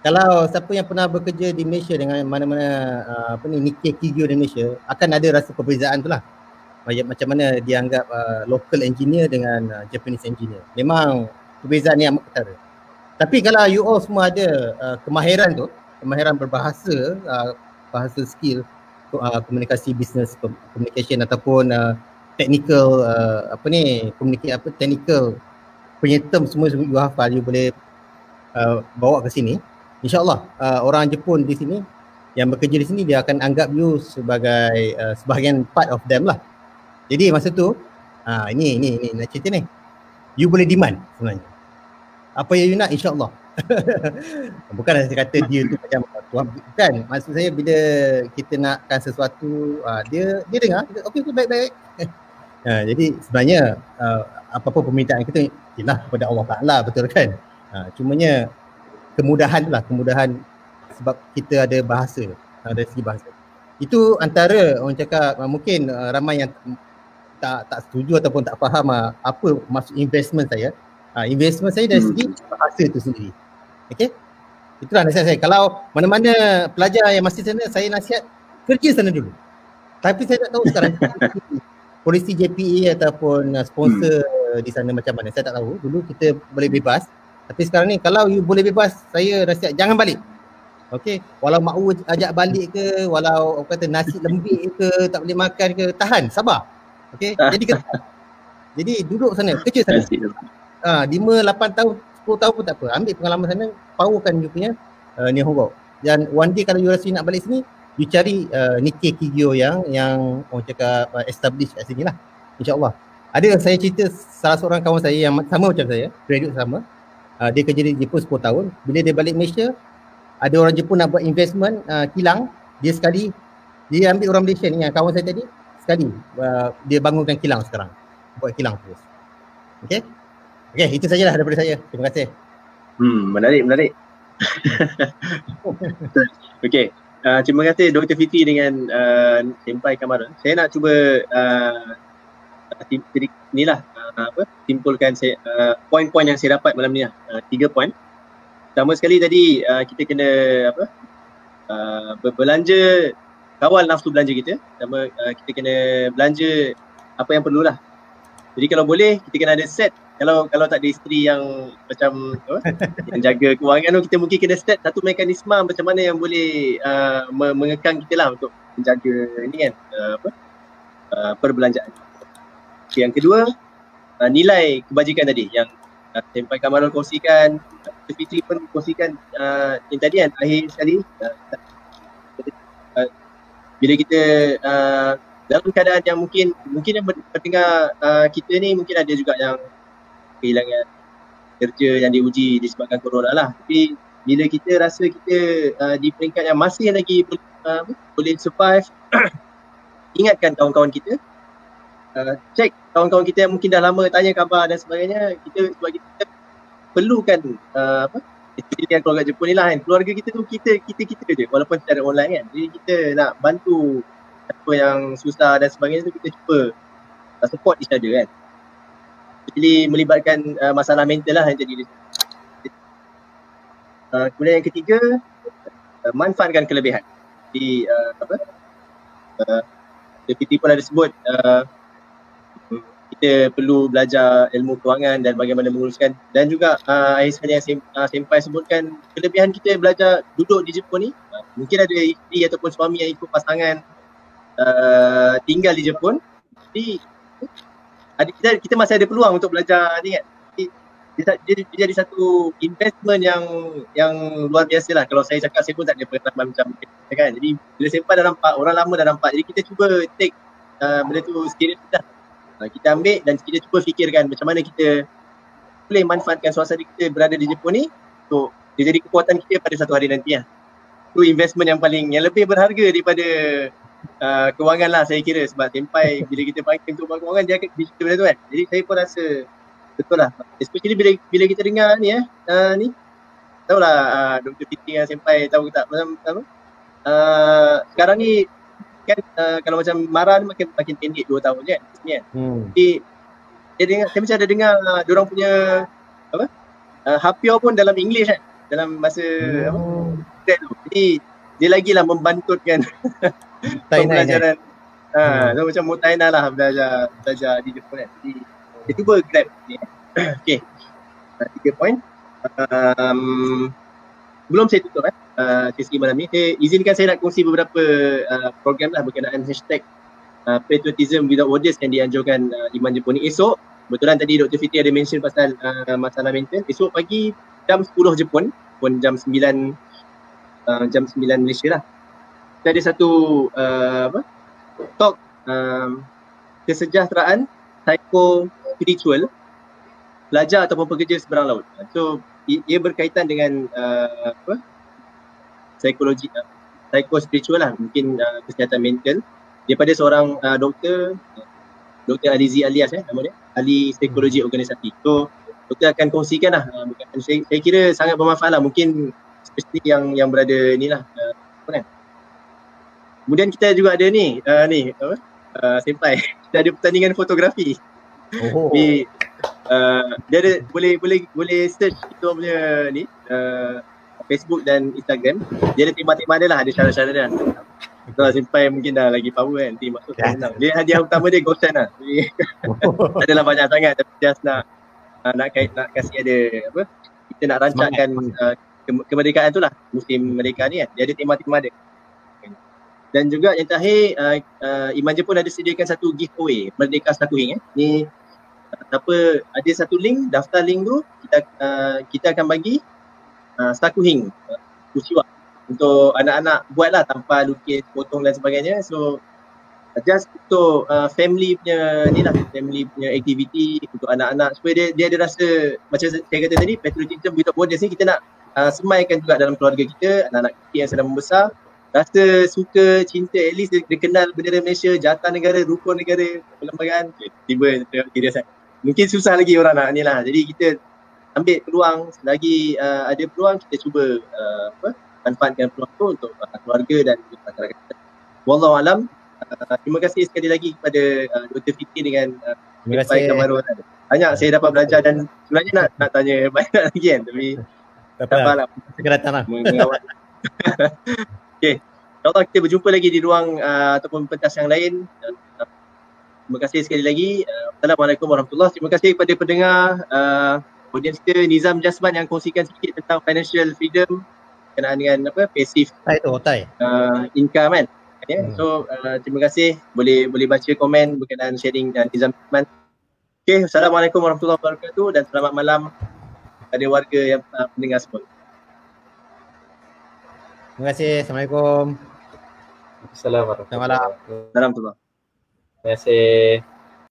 A: Kalau siapa yang pernah bekerja di Malaysia dengan mana-mana uh, apa ni Nikkei Kigyo di Malaysia akan ada rasa perbezaan tu lah. Macam mana dia anggap uh, local engineer dengan uh, Japanese engineer. Memang perbezaan ni amat ketara. Tapi kalau you all semua ada uh, kemahiran tu, kemahiran berbahasa, uh, bahasa skill, uh, komunikasi com- communication ataupun uh, technical uh, apa ni komunikasi apa technical punya term semua you hafal you boleh uh, bawa ke sini. Insyaallah uh, orang Jepun di sini yang bekerja di sini dia akan anggap you sebagai uh, sebahagian part of them lah. Jadi masa tu uh, ini ini ini nak cerita ni. You boleh demand sebenarnya. Apa yang you nak insyaallah [LAUGHS] bukan saya kata dia tu macam tuan bukan maksud saya bila kita nakkan sesuatu uh, dia dia dengar dia, okey okey baik baik. Uh, [LAUGHS] jadi sebenarnya uh, apa-apa permintaan kita ialah kepada Allah Taala betul kan? Uh, cumanya kemudahan lah kemudahan sebab kita ada bahasa ada segi bahasa. Itu antara orang cakap mungkin uh, ramai yang tak tak setuju ataupun tak faham uh, apa maksud investment saya uh, investment saya dari segi bahasa tu sendiri. Okey? Itulah nasihat saya. Kalau mana-mana pelajar yang masih sana saya nasihat kerja sana dulu. Tapi saya tak tahu sekarang [LAUGHS] polisi JPA ataupun uh, sponsor hmm. di sana macam mana saya tak tahu. Dulu kita boleh bebas. Tapi sekarang ni kalau you boleh bebas saya nasihat jangan balik. Okey, walau mak u ajak balik ke, walau kata nasi lembik ke, tak boleh makan ke, tahan, sabar. Okey, [LAUGHS] jadi kena. Jadi duduk sana, kerja sana. Ha, 5, 8 tahun, 10 tahun pun tak apa. Ambil pengalaman sana, powerkan you punya uh, Nihongo. Dan one day kalau you rasa nak balik sini, you cari uh, Nikkei Kigyo yang yang orang cakap uh, establish kat sini lah. InsyaAllah. Ada saya cerita salah seorang kawan saya yang sama macam saya, graduate sama. Uh, dia kerja di Jepun 10 tahun. Bila dia balik Malaysia, ada orang Jepun nak buat investment uh, kilang, dia sekali dia ambil orang Malaysia ni yang kawan saya tadi, sekali uh, dia bangunkan kilang sekarang. Buat kilang terus. Okay? Okay, itu sajalah daripada saya. Terima kasih.
C: Hmm, menarik, menarik. [LAUGHS] Okey, uh, terima kasih Dr. Fiti dengan uh, Senpai Kamaran. Saya nak cuba uh, tim, ni lah uh, apa simpulkan saya uh, poin-poin yang saya dapat malam ni lah. Uh, tiga poin. Pertama sekali tadi uh, kita kena apa uh, berbelanja kawal nafsu belanja kita. Pertama uh, kita kena belanja apa yang perlulah. Jadi kalau boleh kita kena ada set kalau kalau tak ada isteri yang macam apa, [LAUGHS] yang jaga kewangan tu kita mungkin kena set satu mekanisme macam mana yang boleh uh, mengekang kita lah untuk menjaga ni kan uh, apa uh, perbelanjaan. Okay, yang kedua uh, nilai kebajikan tadi yang uh, Senpai Kamarul kongsikan, uh, Fitri pun kongsikan uh, yang tadi kan akhir sekali uh, uh, bila kita uh, dalam keadaan yang mungkin mungkin yang pendengar uh, kita ni mungkin ada juga yang kehilangan kerja yang diuji disebabkan corona lah. Tapi bila kita rasa kita uh, di peringkat yang masih lagi uh, boleh survive, [COUGHS] ingatkan kawan-kawan kita, uh, check kawan-kawan kita yang mungkin dah lama tanya khabar dan sebagainya, kita sebab kita perlukan uh, apa yang keluarga Jepun ni lah kan. Keluarga kita tu kita kita kita je walaupun secara online kan. Jadi kita nak bantu apa yang susah dan sebagainya tu kita cuba uh, support each other kan actually melibatkan uh, masalah mental lah yang jadi uh, kemudian yang ketiga uh, manfaatkan kelebihan. Di uh, apa? Uh, DPT pun ada sebut uh, kita perlu belajar ilmu kewangan dan bagaimana menguruskan. Dan juga uh, akhir sekali yang uh, Senpai sebutkan kelebihan kita belajar duduk di Jepun ni uh, mungkin ada isteri ataupun suami yang ikut pasangan uh, tinggal di Jepun. Jadi ada kita, kita masih ada peluang untuk belajar ni kan. Dia, dia, dia jadi satu investment yang yang luar biasa lah. Kalau saya cakap saya pun tak ada pengetahuan macam kan. Jadi bila sempat dah nampak, orang lama dah nampak. Jadi kita cuba take uh, benda tu serius dah. Uh, kita ambil dan kita cuba fikirkan macam mana kita boleh manfaatkan suasana kita berada di Jepun ni untuk dia jadi kekuatan kita pada satu hari nanti lah. Itu investment yang paling, yang lebih berharga daripada uh, kewangan lah saya kira sebab tempai bila kita panggil untuk buat kewangan dia akan cerita benda tu kan. Jadi saya pun rasa betul lah. Especially bila bila kita dengar ni eh, uh, ni tahu lah uh, Dr. Fiti yang Senpai tahu tak macam apa uh, sekarang ni kan uh, kalau macam marah ni makin makin pendek 2 tahun je kan ni kan. Hmm. Jadi dia dengar, saya macam ada dengar uh, diorang punya apa uh, Hapio pun dalam English kan dalam masa hmm. apa jadi dia lagi lah membantutkan [LAUGHS] pembelajaran. Ha, hmm. so macam mutaina lah belajar belajar di Jepun kan. Jadi dia cuba grab ni. [COUGHS] okay. Uh, tiga point. Um, sebelum saya tutup eh, uh, sesi malam ni, saya izinkan saya nak kongsi beberapa uh, program lah berkenaan hashtag uh, patriotism without borders yang dianjurkan uh, Iman Jepun ni esok. Kebetulan tadi Dr. Fiti ada mention pasal uh, masalah mental. Esok pagi jam 10 Jepun, pun jam 9 uh, jam 9 Malaysia lah kita ada satu uh, apa talk um, kesejahteraan psycho spiritual pelajar ataupun pekerja seberang laut. So ia berkaitan dengan uh, apa psikologi uh, psycho spiritual lah mungkin uh, kesihatan mental daripada seorang uh, doktor Dr. Alizi Alias eh nama dia ahli psikologi organisasi. So doktor akan kongsikan lah uh, saya, saya kira sangat bermanfaat lah mungkin especially yang yang berada ni lah uh, apa kan Kemudian kita juga ada ni, uh, ni apa? Uh, senpai. [LAUGHS] Kita ada pertandingan fotografi. Oh. Di uh, dia ada boleh boleh boleh search itu punya ni uh, Facebook dan Instagram. Dia ada tema-tema dia lah, ada syarat-syarat dia. Kalau senpai mungkin dah lagi power kan, nanti masuk yeah. senang. Dia hadiah utama dia Goshen lah. oh. [LAUGHS] Adalah banyak sangat tapi just nak uh, nak kait nak kasih ada apa? Kita nak rancangkan uh, kemerdekaan tu lah musim mereka ni kan. Dia ada tema-tema dia dan juga yang terakhir uh, uh, Iman Jepun ada sediakan satu giveaway Merdeka Stakuing eh. Ni uh, apa ada satu link daftar link tu kita uh, kita akan bagi uh, Stakuing uh, usiwa untuk anak-anak buatlah tanpa lukis potong dan sebagainya. So just untuk uh, family punya ni lah family punya aktiviti untuk anak-anak. Supaya dia dia ada rasa macam saya kata tadi patriotism without borders ni kita nak uh, semaikan juga dalam keluarga kita. Anak-anak kita yang sedang membesar rasa suka cinta at least dia, dia kenal bendera Malaysia jatah negara rukun negara perlembagaan tiba tiba saya mungkin susah lagi orang nak ni lah jadi kita ambil peluang selagi uh, ada peluang kita cuba uh, apa manfaatkan peluang tu untuk uh, keluarga dan masyarakat. Wallahu alam. Uh, terima kasih sekali lagi kepada uh, Dr. Fiti dengan uh,
A: Terima kasih.
C: baru banyak saya dapat belajar dan sebenarnya nak nak tanya [LAUGHS] banyak lagi kan tapi
A: Tak apa.
C: apalah
A: Segera datang lah. [LAUGHS]
C: Okey. InsyaAllah kita berjumpa lagi di ruang uh, ataupun pentas yang lain. Uh, terima kasih sekali lagi. Uh, Assalamualaikum warahmatullahi Terima kasih kepada pendengar uh, audiens kita Nizam Jasman yang kongsikan sedikit tentang financial freedom berkenaan dengan apa passive
A: Otai tu, otai.
C: uh, income kan. Yeah.
A: Hmm.
C: So uh, terima kasih boleh boleh baca komen berkenaan sharing dan Nizam Jasman. Okey, Assalamualaikum warahmatullahi wabarakatuh dan selamat malam kepada warga yang uh, mendengar semua.
A: Terima kasih. Assalamualaikum.
D: Assalamualaikum.
A: Selamat malam.
D: Terima kasih.